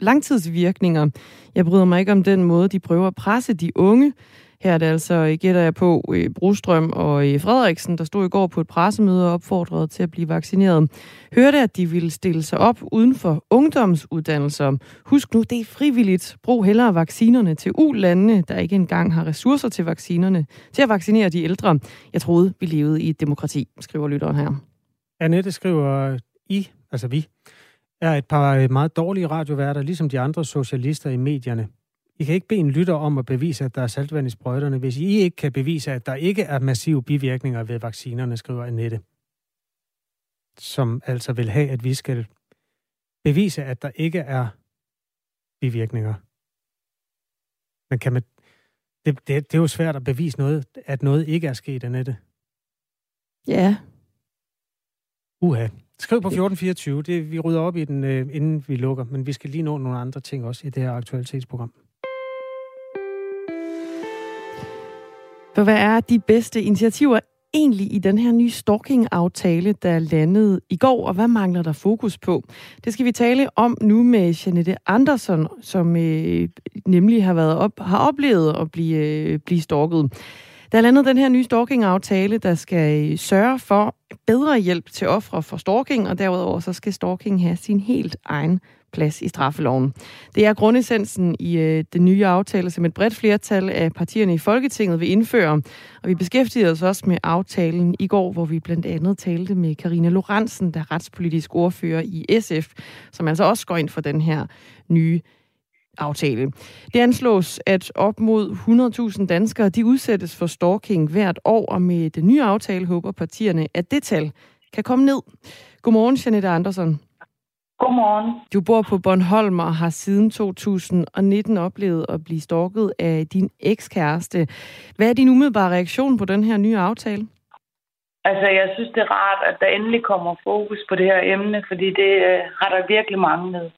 langtidsvirkninger? Jeg bryder mig ikke om den måde, de prøver at presse de unge. Her er det altså, gætter jeg på, øh, Brostrøm og øh, Frederiksen, der stod i går på et pressemøde og opfordrede til at blive vaccineret. Hørte, at de ville stille sig op uden for ungdomsuddannelser. Husk nu, det er frivilligt. Brug hellere vaccinerne til ulandene, der ikke engang har ressourcer til vaccinerne, til at vaccinere de ældre. Jeg troede, vi levede i et demokrati, skriver lytteren her. Annette skriver, I, altså vi, er et par øh, meget dårlige radioværter, ligesom de andre socialister i medierne. I kan ikke bede en lytter om at bevise, at der er saltvand i sprøjterne, hvis I ikke kan bevise, at der ikke er massive bivirkninger ved vaccinerne, skriver Annette. Som altså vil have, at vi skal bevise, at der ikke er bivirkninger. Men kan man... Det, det, det er jo svært at bevise noget, at noget ikke er sket, Annette. Ja. Uha. Skriv på 1424. Det, vi rydder op i den, øh, inden vi lukker, men vi skal lige nå nogle andre ting også i det her aktualitetsprogram. For hvad er de bedste initiativer egentlig i den her nye stalking-aftale, der landede i går, og hvad mangler der fokus på? Det skal vi tale om nu med Janette Andersen, som øh, nemlig har været op, har oplevet at blive, øh, blive stalket. Der er landet den her nye stalking-aftale, der skal øh, sørge for bedre hjælp til ofre for stalking, og derudover så skal stalking have sin helt egen plads i straffeloven. Det er grundessensen i øh, den nye aftale, som et bredt flertal af partierne i Folketinget vil indføre. Og vi beskæftigede os også med aftalen i går, hvor vi blandt andet talte med Karina Lorentzen, der er retspolitisk ordfører i SF, som altså også går ind for den her nye aftale. Det anslås, at op mod 100.000 danskere de udsættes for stalking hvert år, og med den nye aftale håber partierne, at det tal kan komme ned. Godmorgen, Janette Andersen. Godmorgen. Du bor på Bornholm og har siden 2019 oplevet at blive stalket af din ekskæreste. Hvad er din umiddelbare reaktion på den her nye aftale? Altså, jeg synes, det er rart, at der endelig kommer fokus på det her emne, fordi det øh, har der virkelig manglet.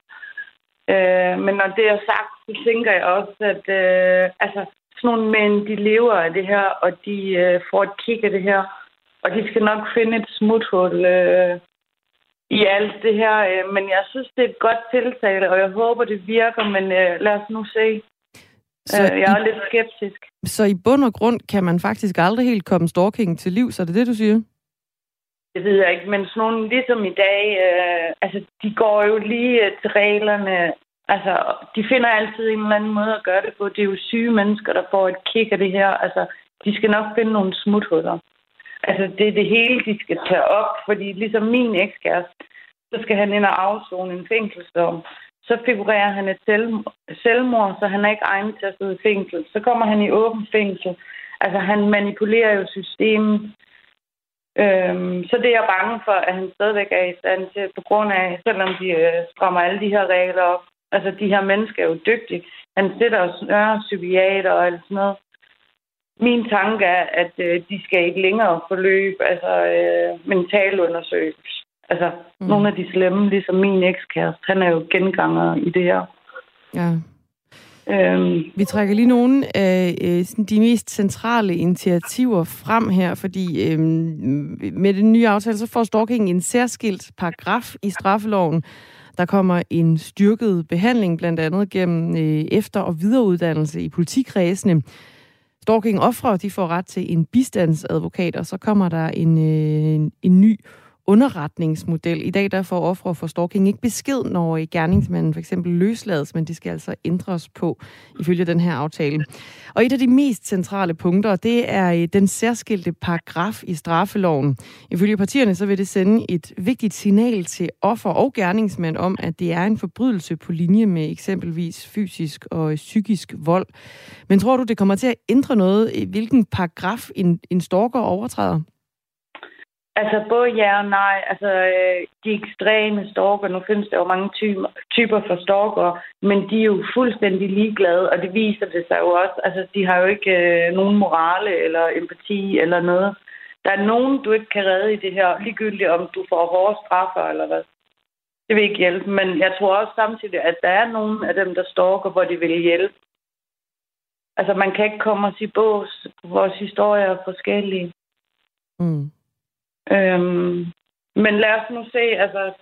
Øh, men når det er sagt, så tænker jeg også, at øh, altså, sådan nogle mænd, de lever af det her, og de øh, får et kig af det her, og de skal nok finde et smuthul øh, i alt det her. Øh, men jeg synes, det er et godt tiltale, og jeg håber, det virker, men øh, lad os nu se. Så øh, jeg er i, lidt skeptisk. Så i bund og grund kan man faktisk aldrig helt komme stalking til liv, så er det det, du siger? Det ved jeg ikke, men sådan nogle ligesom i dag, øh, altså de går jo lige øh, til reglerne. Altså, de finder altid en eller anden måde at gøre det på. Det er jo syge mennesker, der får et kick af det her. Altså, de skal nok finde nogle smuthuller. Altså, det er det hele, de skal tage op, fordi ligesom min ekskæreste, så skal han ind og afzone en fængselsdom. Så figurerer han et selvmord, så han er ikke egnet til at sidde i fængsel. Så kommer han i åben fængsel. Altså, han manipulerer jo systemet. Øhm, så det er jeg bange for, at han stadigvæk er i stand til, på grund af, selvom de øh, strammer alle de her regler op. Altså, de her mennesker er jo dygtige. Han sætter og snører øh, psykiater og alt sådan noget min tanke er, at øh, de skal ikke længere forløb, altså øh, mentalundersøgelse. Altså, mm. nogle af de slemme, ligesom min ekskæreste, han er jo genganger i det her. Ja. Øhm. Vi trækker lige nogle af øh, de mest centrale initiativer frem her, fordi øh, med den nye aftale, så får stalking en særskilt paragraf i straffeloven. Der kommer en styrket behandling, blandt andet gennem øh, efter- og videreuddannelse i politikredsene. Stalking-offre, de får ret til en bistandsadvokat, og så kommer der en, øh, en, en ny underretningsmodel. I dag der får ofre for stalking ikke besked, når gerningsmanden for eksempel løslades, men de skal altså ændres på ifølge den her aftale. Og et af de mest centrale punkter, det er øh, den særskilte paragraf i straffeloven. Ifølge partierne så vil det sende et vigtigt signal til offer og gerningsmænd om, at det er en forbrydelse på linje med eksempelvis fysisk og øh, psykisk vold. Men tror du, det kommer til at ændre noget, hvilken paragraf en, en stalker overtræder? Altså både ja og nej. Altså øh, de ekstreme stalker, nu findes der jo mange typer, typer for stalker, men de er jo fuldstændig ligeglade, og det viser det sig jo også. Altså de har jo ikke øh, nogen morale eller empati eller noget. Der er nogen, du ikke kan redde i det her, ligegyldigt om du får hårde straffer eller hvad. Det vil ikke hjælpe, men jeg tror også samtidig, at der er nogen af dem, der stalker, hvor de vil hjælpe. Altså man kan ikke komme og sige bås. Vores historier er forskellige. Mm. Øhm, men lad os nu se, altså,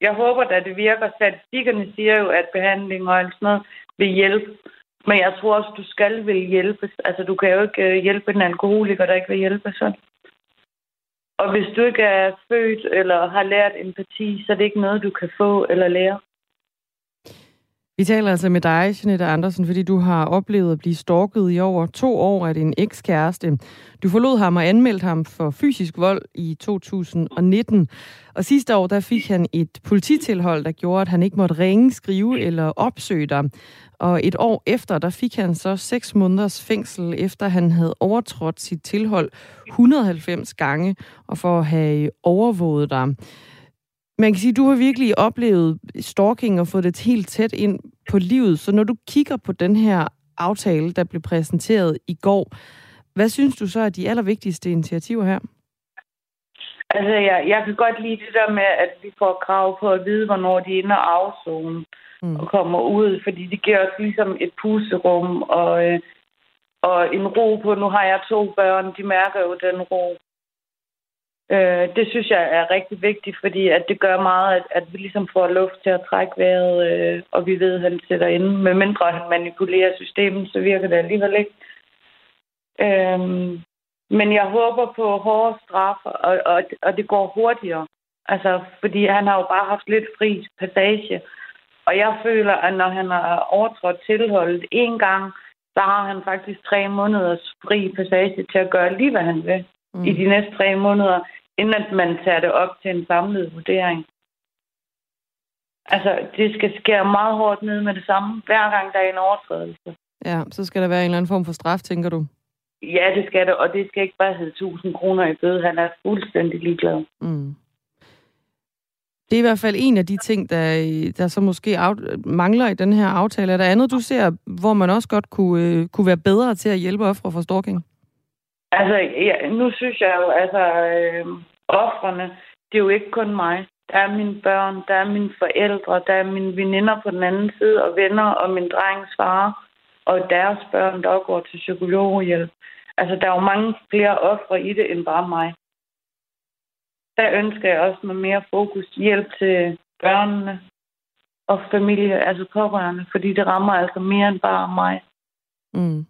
jeg håber, at det virker. Statistikkerne siger jo, at behandling og alt sådan noget vil hjælpe. Men jeg tror også, du skal vil hjælpe. Altså, du kan jo ikke øh, hjælpe en alkoholiker, der ikke vil hjælpe sådan. Og hvis du ikke er født eller har lært empati, så er det ikke noget, du kan få eller lære. Vi taler altså med dig, Jeanette Andersen, fordi du har oplevet at blive stalket i over to år af din ekskæreste. Du forlod ham og anmeldte ham for fysisk vold i 2019. Og sidste år der fik han et polititilhold, der gjorde, at han ikke måtte ringe, skrive eller opsøge dig. Og et år efter, der fik han så seks måneders fængsel, efter han havde overtrådt sit tilhold 190 gange, og for at have overvåget dig. Man kan sige, at du har virkelig oplevet stalking og fået det helt tæt ind på livet. Så når du kigger på den her aftale, der blev præsenteret i går, hvad synes du så er de allervigtigste initiativer her? Altså, jeg, jeg kan godt lide det der med, at vi får krav på at vide, hvornår de er inde og afzone mm. og kommer ud, fordi det giver os ligesom et puserum og, øh, og en ro på. Nu har jeg to børn, de mærker jo den ro. Øh, det synes jeg er rigtig vigtigt, fordi at det gør meget, at, at vi ligesom får luft til at trække vejret, øh, og vi ved, at han sætter ind. Med mindre han manipulerer systemet, så virker det alligevel ikke. Øh, men jeg håber på hårde straf, og, og, og det går hurtigere. Altså, fordi han har jo bare haft lidt fri passage. Og jeg føler, at når han har overtrådt tilholdet en gang, så har han faktisk tre måneders fri passage til at gøre lige, hvad han vil mm. i de næste tre måneder, inden at man tager det op til en samlet vurdering. Altså, det skal skære meget hårdt ned med det samme, hver gang der er en overtrædelse. Ja, så skal der være en eller anden form for straf, tænker du? Ja, det skal det, og det skal ikke bare hedde 1000 kroner i bøde. Han er fuldstændig ligeglad. Mm. Det er i hvert fald en af de ting, der, der så måske af, mangler i den her aftale. Er der andet, du ser, hvor man også godt kunne, øh, kunne være bedre til at hjælpe ofre for stalking? Altså, ja, nu synes jeg jo, altså, øh, offrene, det er jo ikke kun mig. Der er mine børn, der er mine forældre, der er mine veninder på den anden side, og venner, og min drengs far, og deres børn, der går til psykologhjælp. Altså, der er jo mange flere ofre i det, end bare mig. Der ønsker jeg også med mere fokus hjælp til børnene og familie, altså pårørende, fordi det rammer altså mere end bare mig. Mm.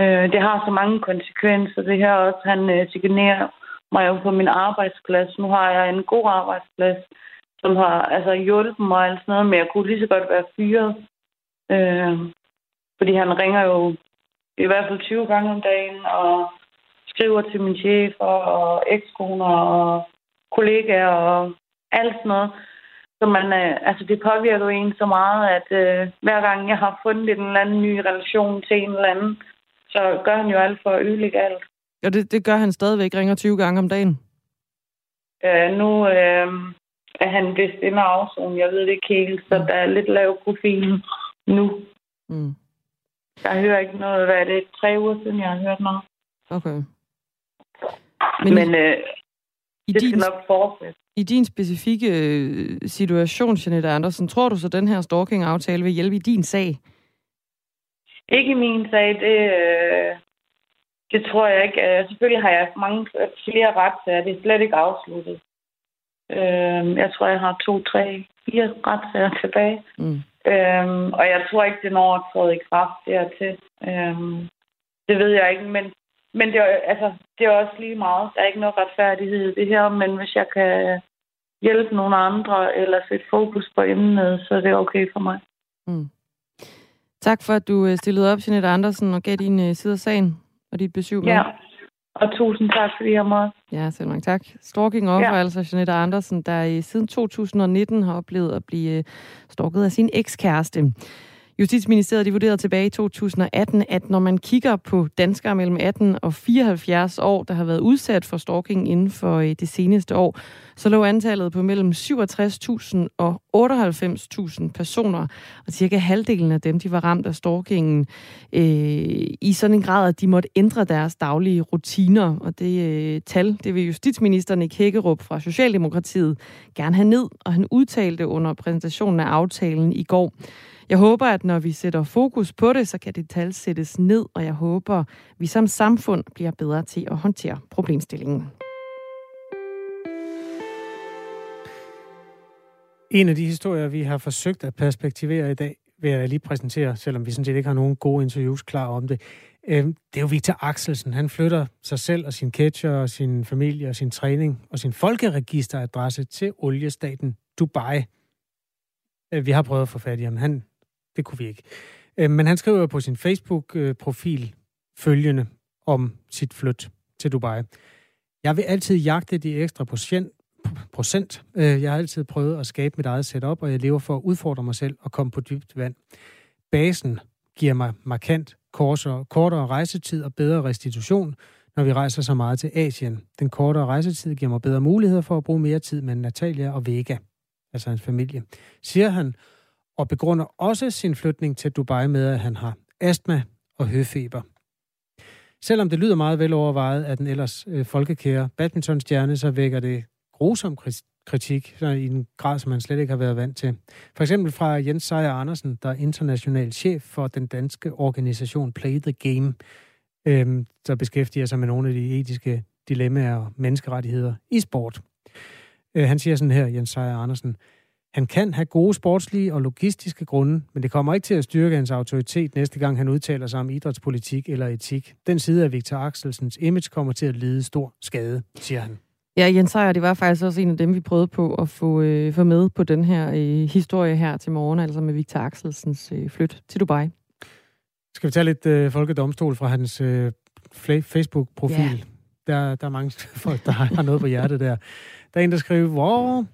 Øh, det har så mange konsekvenser. Det her også, han øh, signerer mig jo på min arbejdsplads. Nu har jeg en god arbejdsplads, som har altså, hjulpet mig og sådan noget, men jeg kunne lige så godt være fyret. Øh, fordi han ringer jo i hvert fald 20 gange om dagen og skriver til min chef og ekskoner og kollegaer og alt sådan noget. Så man, øh, altså det påvirker jo en så meget, at øh, hver gang jeg har fundet en eller anden ny relation til en eller anden, så gør han jo alt for at ødelægge alt. Og det, det gør han stadigvæk, ringer 20 gange om dagen? Øh, nu øh, er han vist inde og afzone, jeg ved det ikke helt, så mm. der er lidt lav profil nu. Mm. Jeg hører ikke noget, hvad er det, tre uger siden, jeg har hørt noget. Okay. Men, Men øh, i det din, skal nok fortsætte. I din specifikke øh, situation, Jeanette Andersen, tror du så, den her stalking-aftale vil hjælpe i din sag? Ikke i min sag, det, øh, det tror jeg ikke. Øh, selvfølgelig har jeg mange flere retssager. Det er slet ikke afsluttet. Øh, jeg tror, jeg har to, tre, fire retssager tilbage. Mm. Øh, og jeg tror ikke, det når at træde i kraft dertil. Øh, det ved jeg ikke, men men det er, altså, det er også lige meget. Der er ikke noget retfærdighed i det her, men hvis jeg kan hjælpe nogle andre eller sætte fokus på emnet, så er det okay for mig. Mm. Tak for, at du øh, stillede op, Jeanette Andersen, og gav din uh, side af sagen og dit besøg med. Ja, og tusind tak, fordi jeg måtte. Ja, selv mange tak. Stalking offer, ja. altså Jeanette Andersen, der i siden 2019 har oplevet at blive stalket af sin ekskæreste. Justitsministeriet de vurderede tilbage i 2018, at når man kigger på danskere mellem 18 og 74 år, der har været udsat for stalking inden for øh, det seneste år, så lå antallet på mellem 67.000 og 98.000 personer, og cirka halvdelen af dem, de var ramt af stalkingen øh, i sådan en grad, at de måtte ændre deres daglige rutiner. Og det øh, tal, det vil justitsministeren i Hækkerup fra Socialdemokratiet gerne have ned, og han udtalte under præsentationen af aftalen i går. Jeg håber, at når vi sætter fokus på det, så kan det tal sættes ned, og jeg håber, at vi som samfund bliver bedre til at håndtere problemstillingen. En af de historier, vi har forsøgt at perspektivere i dag, vil jeg lige præsentere, selvom vi sådan set ikke har nogen gode interviews klar om det. Øhm, det er jo Victor Axelsen. Han flytter sig selv og sin catcher og sin familie og sin træning og sin folkeregisteradresse til oliestaten Dubai. Øh, vi har prøvet at få fat i ham. Han det kunne vi ikke. Øh, men han skriver på sin Facebook-profil følgende om sit flyt til Dubai. Jeg vil altid jagte de ekstra procent. procent. Øh, jeg har altid prøvet at skabe mit eget setup, og jeg lever for at udfordre mig selv og komme på dybt vand. Basen giver mig markant kortere, kortere rejsetid og bedre restitution, når vi rejser så meget til Asien. Den kortere rejsetid giver mig bedre muligheder for at bruge mere tid med Natalia og Vega, altså hans familie, siger han, og begrunder også sin flytning til Dubai med, at han har astma og høfeber. Selvom det lyder meget velovervejet af den ellers øh, folkekære badmintonstjerne, så vækker det grusom kritik i en grad, som man slet ikke har været vant til. For eksempel fra Jens Seier Andersen, der er international chef for den danske organisation Play the Game, øh, der beskæftiger sig med nogle af de etiske dilemmaer og menneskerettigheder i sport. Øh, han siger sådan her, Jens Seier Andersen, han kan have gode sportslige og logistiske grunde, men det kommer ikke til at styrke hans autoritet næste gang, han udtaler sig om idrætspolitik eller etik. Den side af Victor Axelsens image kommer til at lide stor skade, siger han. Ja, Jens Sejer, det var faktisk også en af dem, vi prøvede på at få, øh, få med på den her øh, historie her til morgen, altså med Victor Axelsens øh, flyt til Dubai. Skal vi tage lidt øh, folkedomstol fra hans øh, Facebook-profil? Yeah. Der, der er mange folk, der har noget på hjertet der. Der er en, der skriver, hvor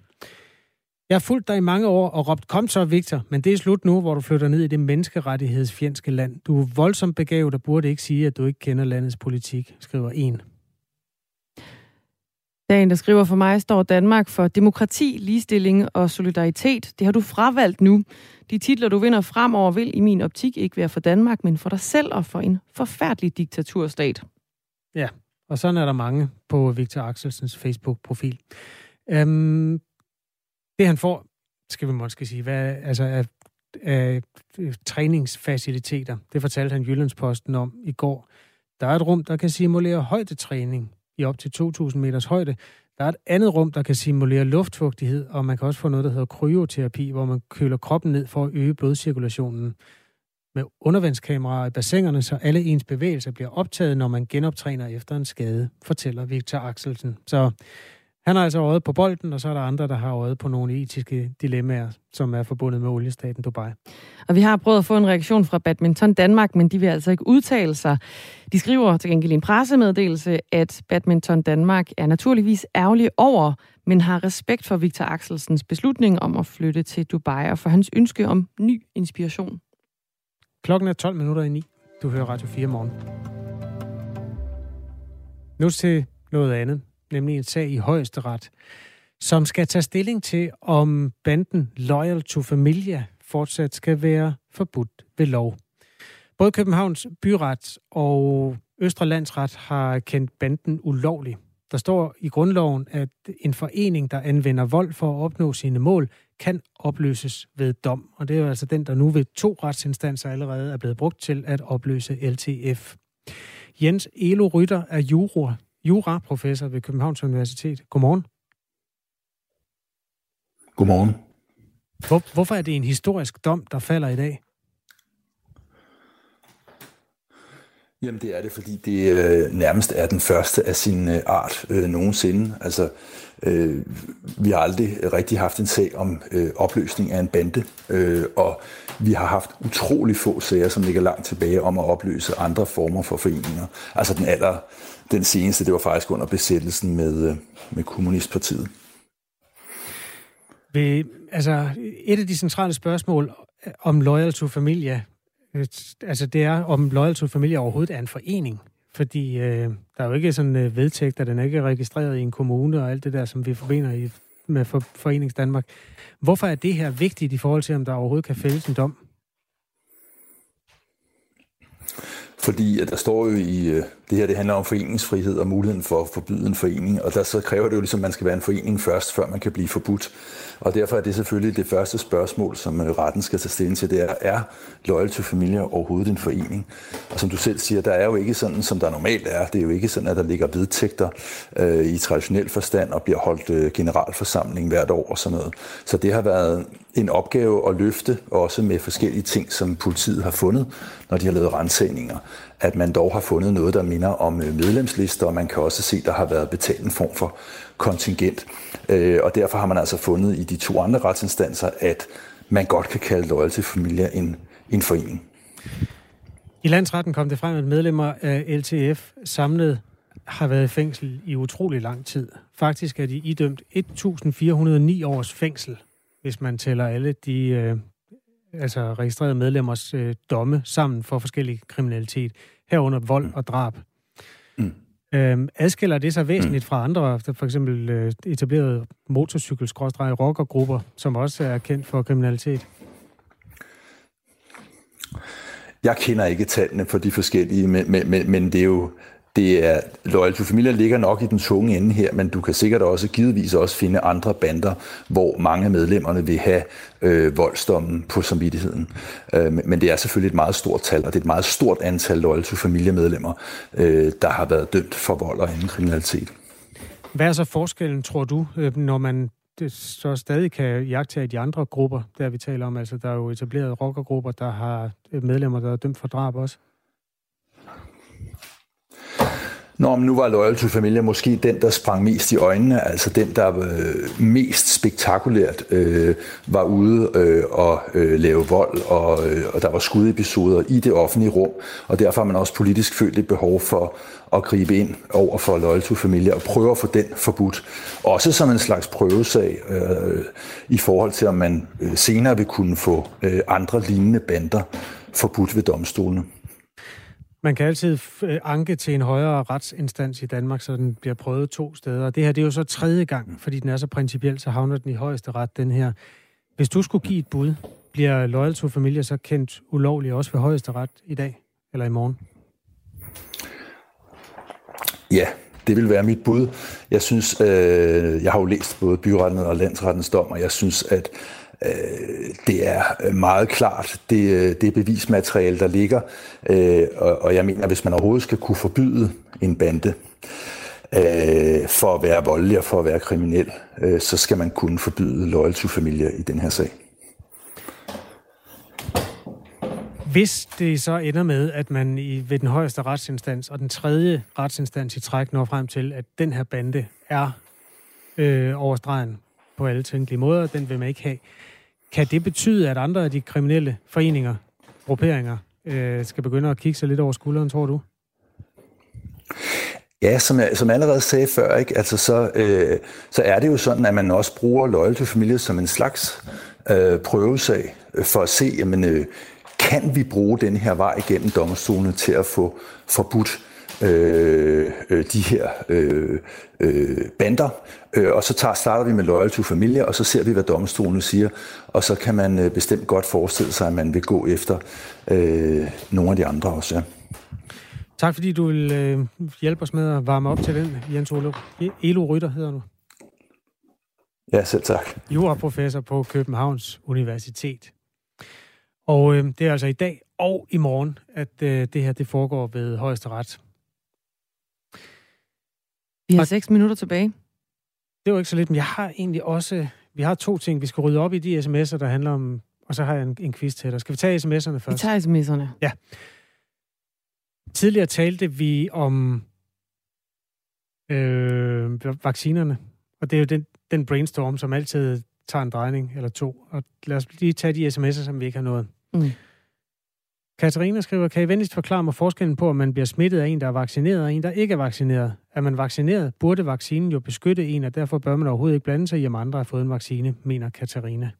jeg har fulgt dig i mange år og råbt, kom så Victor, men det er slut nu, hvor du flytter ned i det menneskerettighedsfjendske land. Du er voldsomt begavet og burde ikke sige, at du ikke kender landets politik, skriver en. Der er en, der skriver, for mig står Danmark for demokrati, ligestilling og solidaritet. Det har du fravalgt nu. De titler, du vinder fremover, vil i min optik ikke være for Danmark, men for dig selv og for en forfærdelig diktaturstat. Ja, og sådan er der mange på Victor Axelsens Facebook-profil. Øhm, det han får, skal vi måske sige, hvad, altså af, af øh, træningsfaciliteter, det fortalte han Jyllandsposten om i går. Der er et rum, der kan simulere højdetræning i op til 2.000 meters højde. Der er et andet rum, der kan simulere luftfugtighed, og man kan også få noget, der hedder kryoterapi, hvor man køler kroppen ned for at øge blodcirkulationen med undervandskameraer i bassinerne, så alle ens bevægelser bliver optaget, når man genoptræner efter en skade, fortæller Victor Axelsen. Så han har altså øjet på bolden, og så er der andre, der har øjet på nogle etiske dilemmaer, som er forbundet med oliestaten Dubai. Og vi har prøvet at få en reaktion fra Badminton Danmark, men de vil altså ikke udtale sig. De skriver til gengæld i en pressemeddelelse, at Badminton Danmark er naturligvis ærgerlig over, men har respekt for Victor Axelsens beslutning om at flytte til Dubai og for hans ønske om ny inspiration. Klokken er 12 minutter i 9. Du hører Radio 4 morgen. Nu til noget andet nemlig en sag i højesteret, som skal tage stilling til, om banden Loyal to Familia fortsat skal være forbudt ved lov. Både Københavns byret og Østre Landsret har kendt banden ulovlig. Der står i grundloven, at en forening, der anvender vold for at opnå sine mål, kan opløses ved dom. Og det er jo altså den, der nu ved to retsinstanser allerede er blevet brugt til at opløse LTF. Jens Elo Rytter er juror juraprofessor ved Københavns Universitet. Godmorgen. Godmorgen. Hvor, hvorfor er det en historisk dom, der falder i dag? Jamen det er det, fordi det øh, nærmest er den første af sin øh, art øh, nogensinde. Altså, øh, vi har aldrig rigtig haft en sag om øh, opløsning af en bande, øh, og vi har haft utrolig få sager, som ligger langt tilbage om at opløse andre former for foreninger. Altså den aller, den seneste, det var faktisk under besættelsen med, øh, med Kommunistpartiet. Ved, altså, et af de centrale spørgsmål om Loyal to Familia, Øh, altså det er, om Loyal to Familie overhovedet er en forening. Fordi øh, der er jo ikke sådan øh, vedtægt, at den er ikke registreret i en kommune og alt det der, som vi forbinder i, med for, Forenings Danmark. Hvorfor er det her vigtigt i forhold til, om der overhovedet kan fældes en dom? Fordi at der står jo i, øh, det her det handler om foreningsfrihed og muligheden for at forbyde en forening, og der så kræver det jo ligesom, at man skal være en forening først, før man kan blive forbudt. Og derfor er det selvfølgelig det første spørgsmål, som øh, retten skal tage stilling til, det er, er Loyal to Familia overhovedet en forening? Og som du selv siger, der er jo ikke sådan, som der normalt er. Det er jo ikke sådan, at der ligger vedtægter øh, i traditionel forstand og bliver holdt øh, generalforsamling hvert år og sådan noget. Så det har været en opgave at løfte, også med forskellige ting, som politiet har fundet, når de har lavet rensagninger at man dog har fundet noget, der minder om øh, medlemslister, og man kan også se, at der har været betalt en form for kontingent. Øh, og derfor har man altså fundet i de to andre retsinstanser, at man godt kan kalde Loyal til Familie en, en forening. I landsretten kom det frem, at medlemmer af LTF samlet har været i fængsel i utrolig lang tid. Faktisk er de idømt 1.409 års fængsel, hvis man tæller alle de øh, altså registrerede medlemmers øh, domme sammen for forskellig kriminalitet, herunder vold og drab. Mm. Øhm, adskiller det sig væsentligt mm. fra andre, for eksempel øh, etablerede motorcykel rockergrupper, som også er kendt for kriminalitet? Jeg kender ikke tallene for de forskellige, men, men, men det er jo det er, Loyal to Familia ligger nok i den tunge ende her, men du kan sikkert også givetvis også finde andre bander, hvor mange af medlemmerne vil have øh, voldsdommen på samvittigheden. Øh, men det er selvfølgelig et meget stort tal, og det er et meget stort antal Loyal to Familia-medlemmer, øh, der har været dømt for vold og anden kriminalitet. Hvad er så forskellen, tror du, øh, når man øh, så stadig kan jagte de andre grupper, der vi taler om? Altså, der er jo etableret rockergrupper, der har øh, medlemmer, der er dømt for drab også. Nå, men nu var Loyal to Familia måske den, der sprang mest i øjnene, altså den, der øh, mest spektakulært øh, var ude øh, og øh, lave vold, og, øh, og der var skudepisoder i det offentlige rum, og derfor har man også politisk følt et behov for at gribe ind over for Loyal to Familia og prøve at få den forbudt. Også som en slags prøvesag øh, i forhold til, om man øh, senere vil kunne få øh, andre lignende bander forbudt ved domstolene. Man kan altid øh, anke til en højere retsinstans i Danmark, så den bliver prøvet to steder. Det her det er jo så tredje gang, fordi den er så principiel, så havner den i højeste ret, den her. Hvis du skulle give et bud, bliver Loyal to Familia så kendt ulovligt også ved højeste ret i dag eller i morgen? Ja, det vil være mit bud. Jeg synes, øh, jeg har jo læst både byretten og landsrettens dom, og jeg synes, at Øh, det er øh, meget klart, det, øh, det bevismateriale, der ligger. Øh, og, og jeg mener, hvis man overhovedet skal kunne forbyde en bande for at være voldelig og for at være kriminel, så skal man kunne forbyde loyal to i den her sag. Hvis det så ender med, at man i, ved den højeste retsinstans og den tredje retsinstans i træk når frem til, at den her bande er øh, overstregen på alle tænkelige måder, den vil man ikke have, kan det betyde, at andre af de kriminelle foreninger, grupperinger, øh, skal begynde at kigge sig lidt over skulderen, tror du? Ja, som jeg, som jeg allerede sagde før, ikke? Altså, så, øh, så er det jo sådan, at man også bruger Loyal to Familie som en slags øh, prøvesag for at se, jamen, øh, kan vi bruge den her vej igennem domstolene til at få forbudt øh, øh, de her øh, øh, bander, øh, og så tager, starter vi med Loyal to Familia, og så ser vi, hvad domstolen siger, og så kan man øh, bestemt godt forestille sig, at man vil gå efter øh, nogle af de andre også, ja. Tak fordi du vil øh, hjælpe os med at varme op til den, Jens Olo. Elo Rytter hedder du. Ja, selv tak. Juraprofessor på Københavns Universitet. Og øh, det er altså i dag og i morgen, at øh, det her det foregår ved højesteret. Vi har seks minutter tilbage. Det var ikke så lidt, men jeg har egentlig også... Vi har to ting. Vi skal rydde op i de sms'er, der handler om... Og så har jeg en, en quiz til dig. Skal vi tage sms'erne først? Vi tager sms'erne. Ja. Tidligere talte vi om øh, vaccinerne, og det er jo den, den brainstorm, som altid tager en drejning eller to. Og lad os lige tage de sms'er, som vi ikke har nået. Mm. Katarina skriver, kan I venligst forklare mig forskellen på, om man bliver smittet af en, der er vaccineret, og en, der ikke er vaccineret? Er man vaccineret, burde vaccinen jo beskytte en, og derfor bør man overhovedet ikke blande sig i, om andre har fået en vaccine, mener Katarina.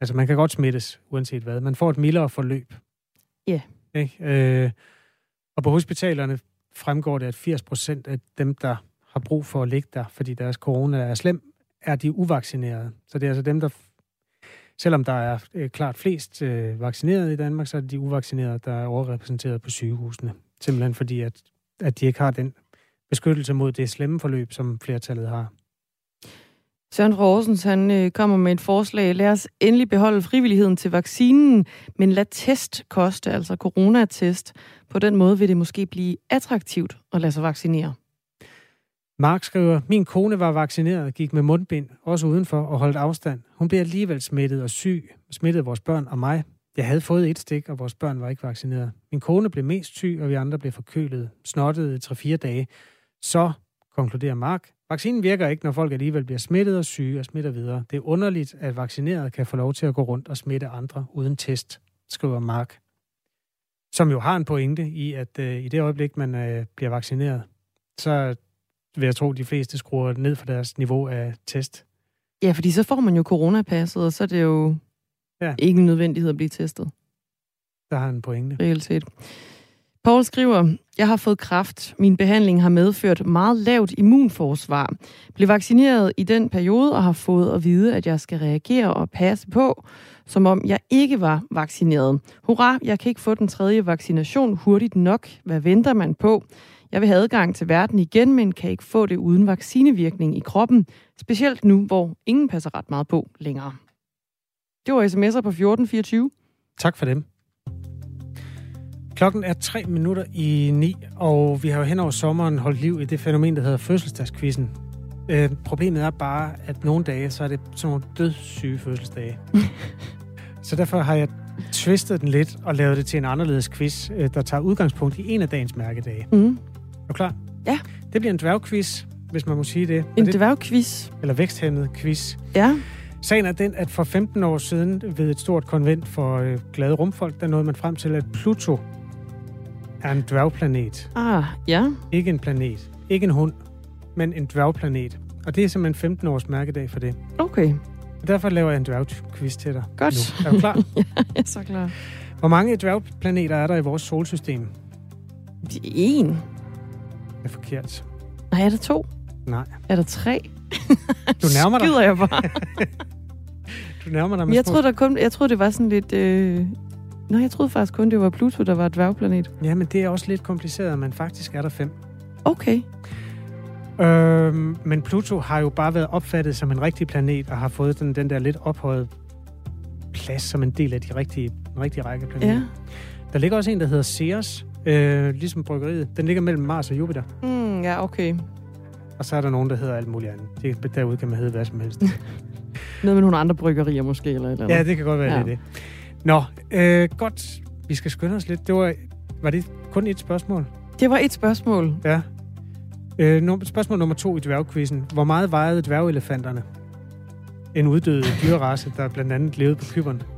Altså, man kan godt smittes, uanset hvad. Man får et mildere forløb. Ja. Yeah. Øh, og på hospitalerne fremgår det, at 80 procent af dem, der har brug for at ligge der, fordi deres corona er slem, er de uvaccinerede. Så det er altså dem, der selvom der er øh, klart flest øh, vaccineret i Danmark, så er det de uvaccinerede, der er overrepræsenteret på sygehusene. Simpelthen fordi, at, at de ikke har den beskyttelse mod det slemme forløb, som flertallet har. Søren Rosens, han øh, kommer med et forslag. Lad os endelig beholde frivilligheden til vaccinen, men lad test koste, altså coronatest. På den måde vil det måske blive attraktivt at lade sig vaccinere. Mark skriver, min kone var vaccineret, gik med mundbind, også udenfor, og holdt afstand. Hun blev alligevel smittet og syg, smittede vores børn og mig. Jeg havde fået et stik, og vores børn var ikke vaccineret. Min kone blev mest syg, og vi andre blev forkølet, snottet i 3-4 dage. Så, konkluderer Mark, vaccinen virker ikke, når folk alligevel bliver smittet og syge og smitter videre. Det er underligt, at vaccinerede kan få lov til at gå rundt og smitte andre uden test, skriver Mark. Som jo har en pointe i, at øh, i det øjeblik, man øh, bliver vaccineret, så vil jeg tro, de fleste skruer ned for deres niveau af test. Ja, fordi så får man jo coronapasset, og så er det jo ja. ikke en nødvendighed at blive testet. Der har en pointe. Reelt set. Paul skriver, jeg har fået kraft. Min behandling har medført meget lavt immunforsvar. Blev vaccineret i den periode og har fået at vide, at jeg skal reagere og passe på, som om jeg ikke var vaccineret. Hurra, jeg kan ikke få den tredje vaccination hurtigt nok. Hvad venter man på? Jeg vil have adgang til verden igen, men kan ikke få det uden vaccinevirkning i kroppen, specielt nu, hvor ingen passer ret meget på længere. Det var sms'er på 1424. Tak for dem. Klokken er tre minutter i ni, og vi har jo hen over sommeren holdt liv i det fænomen, der hedder fødselsdagskvisten. Øh, problemet er bare, at nogle dage, så er det sådan nogle dødssyge fødselsdage. så derfor har jeg twistet den lidt og lavet det til en anderledes quiz, øh, der tager udgangspunkt i en af dagens mærkedage. Mm. Er du klar? Ja. Det bliver en dværgquiz, hvis man må sige det. En det, dværgquiz? Eller væksthæmmet quiz. Ja. Sagen er den, at for 15 år siden ved et stort konvent for øh, glade rumfolk, der nåede man frem til, at Pluto er en dværgplanet. Ah, ja. Ikke en planet. Ikke en hund, men en dværgplanet. Og det er simpelthen 15 års mærkedag for det. Okay. Og derfor laver jeg en dværgquiz til dig Godt. nu. Er du klar? ja, jeg er så klar. Hvor mange dværgplaneter er der i vores solsystem? En. Det er forkert. Nej, er der to? Nej. Er der tre? Du nærmer dig. Skyder jeg bare. du nærmer dig med jeg troede, der kun, jeg troede, det var sådan lidt... Øh... Nå, jeg troede faktisk kun, det var Pluto, der var et dværgplanet. Ja, men det er også lidt kompliceret, men faktisk er der fem. Okay. Øhm, men Pluto har jo bare været opfattet som en rigtig planet, og har fået den, den der lidt ophøjet plads som en del af de rigtige, den rigtige række planeter. Ja. Der ligger også en, der hedder Ceres, øh, ligesom bryggeriet. Den ligger mellem Mars og Jupiter. Mm, ja, okay. Og så er der nogen, der hedder alt muligt andet. Det, derude kan man hedde hvad som helst. Noget med nogle andre bryggerier måske, eller eller ja, det kan godt være, Ja. det. Nå, øh, godt. Vi skal skynde os lidt. Det var, var det kun et spørgsmål? Det var et spørgsmål. Ja. Øh, num- spørgsmål nummer to i dværgquizzen. Hvor meget vejede dværgelefanterne? En uddød dyrerace, der blandt andet levede på Kyberen.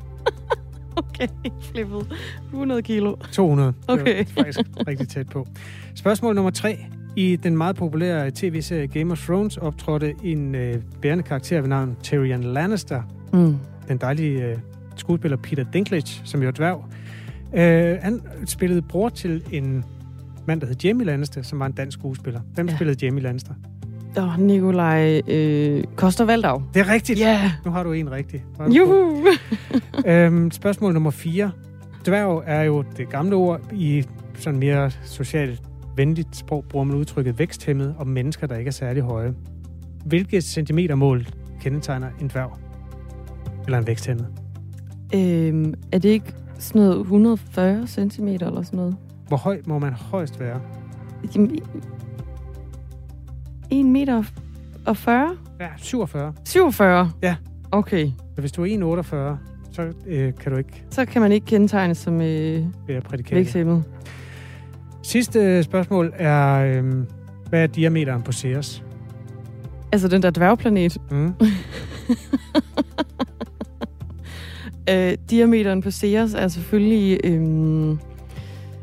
Okay, flippet. 100 kilo. 200. Okay. Det var faktisk rigtig tæt på. Spørgsmål nummer tre. I den meget populære tv-serie Game of Thrones optrådte en øh, bærende karakter ved navn Tyrion Lannister. Mm. Den dejlige øh, skuespiller Peter Dinklage, som jo er dværg. Øh, han spillede bror til en mand, der hed Jamie Lannister, som var en dansk skuespiller. Hvem Ja. spillede Jamie Lannister? Åh, oh, Nikolaj øh, Koster Valdau. Det er rigtigt. Ja. Nu har du en rigtig. Juhu! øhm, spørgsmål nummer 4. Dværg er jo det gamle ord i sådan mere socialt venligt sprog, bruger man udtrykket væksthæmmet om mennesker, der ikke er særlig høje. Hvilke centimetermål kendetegner en dværg? Eller en væksthæmmet? øhm, er det ikke sådan noget 140 cm eller sådan noget? Hvor høj må man højst være? Jamen, 1 meter og 40? Ja, 47. 47? Ja. Okay. Så hvis du er 1,48, så øh, kan du ikke Så kan man ikke kendetegnes som øh, væksthæmmet. Sidste spørgsmål er, øh, hvad er diameteren på Ceres? Altså den der dværgplanet. Mm. Øh, diameteren på Ceres er selvfølgelig... Øh,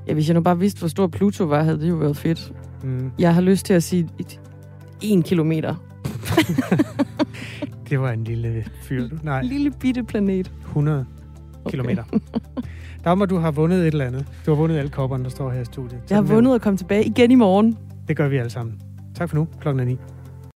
ja, hvis jeg nu bare vidste, hvor stor Pluto var, havde det jo været fedt. Mm. Jeg har lyst til at sige et, en kilometer. Det var en lille fyr. du. Nej, lille bitte planet. 100 Okay. kilometer. Dagmar, du har vundet et eller andet. Du har vundet alle kopperne, der står her i studiet. Jeg har vundet at komme tilbage igen i morgen. Det gør vi alle sammen. Tak for nu. Klokken er 9.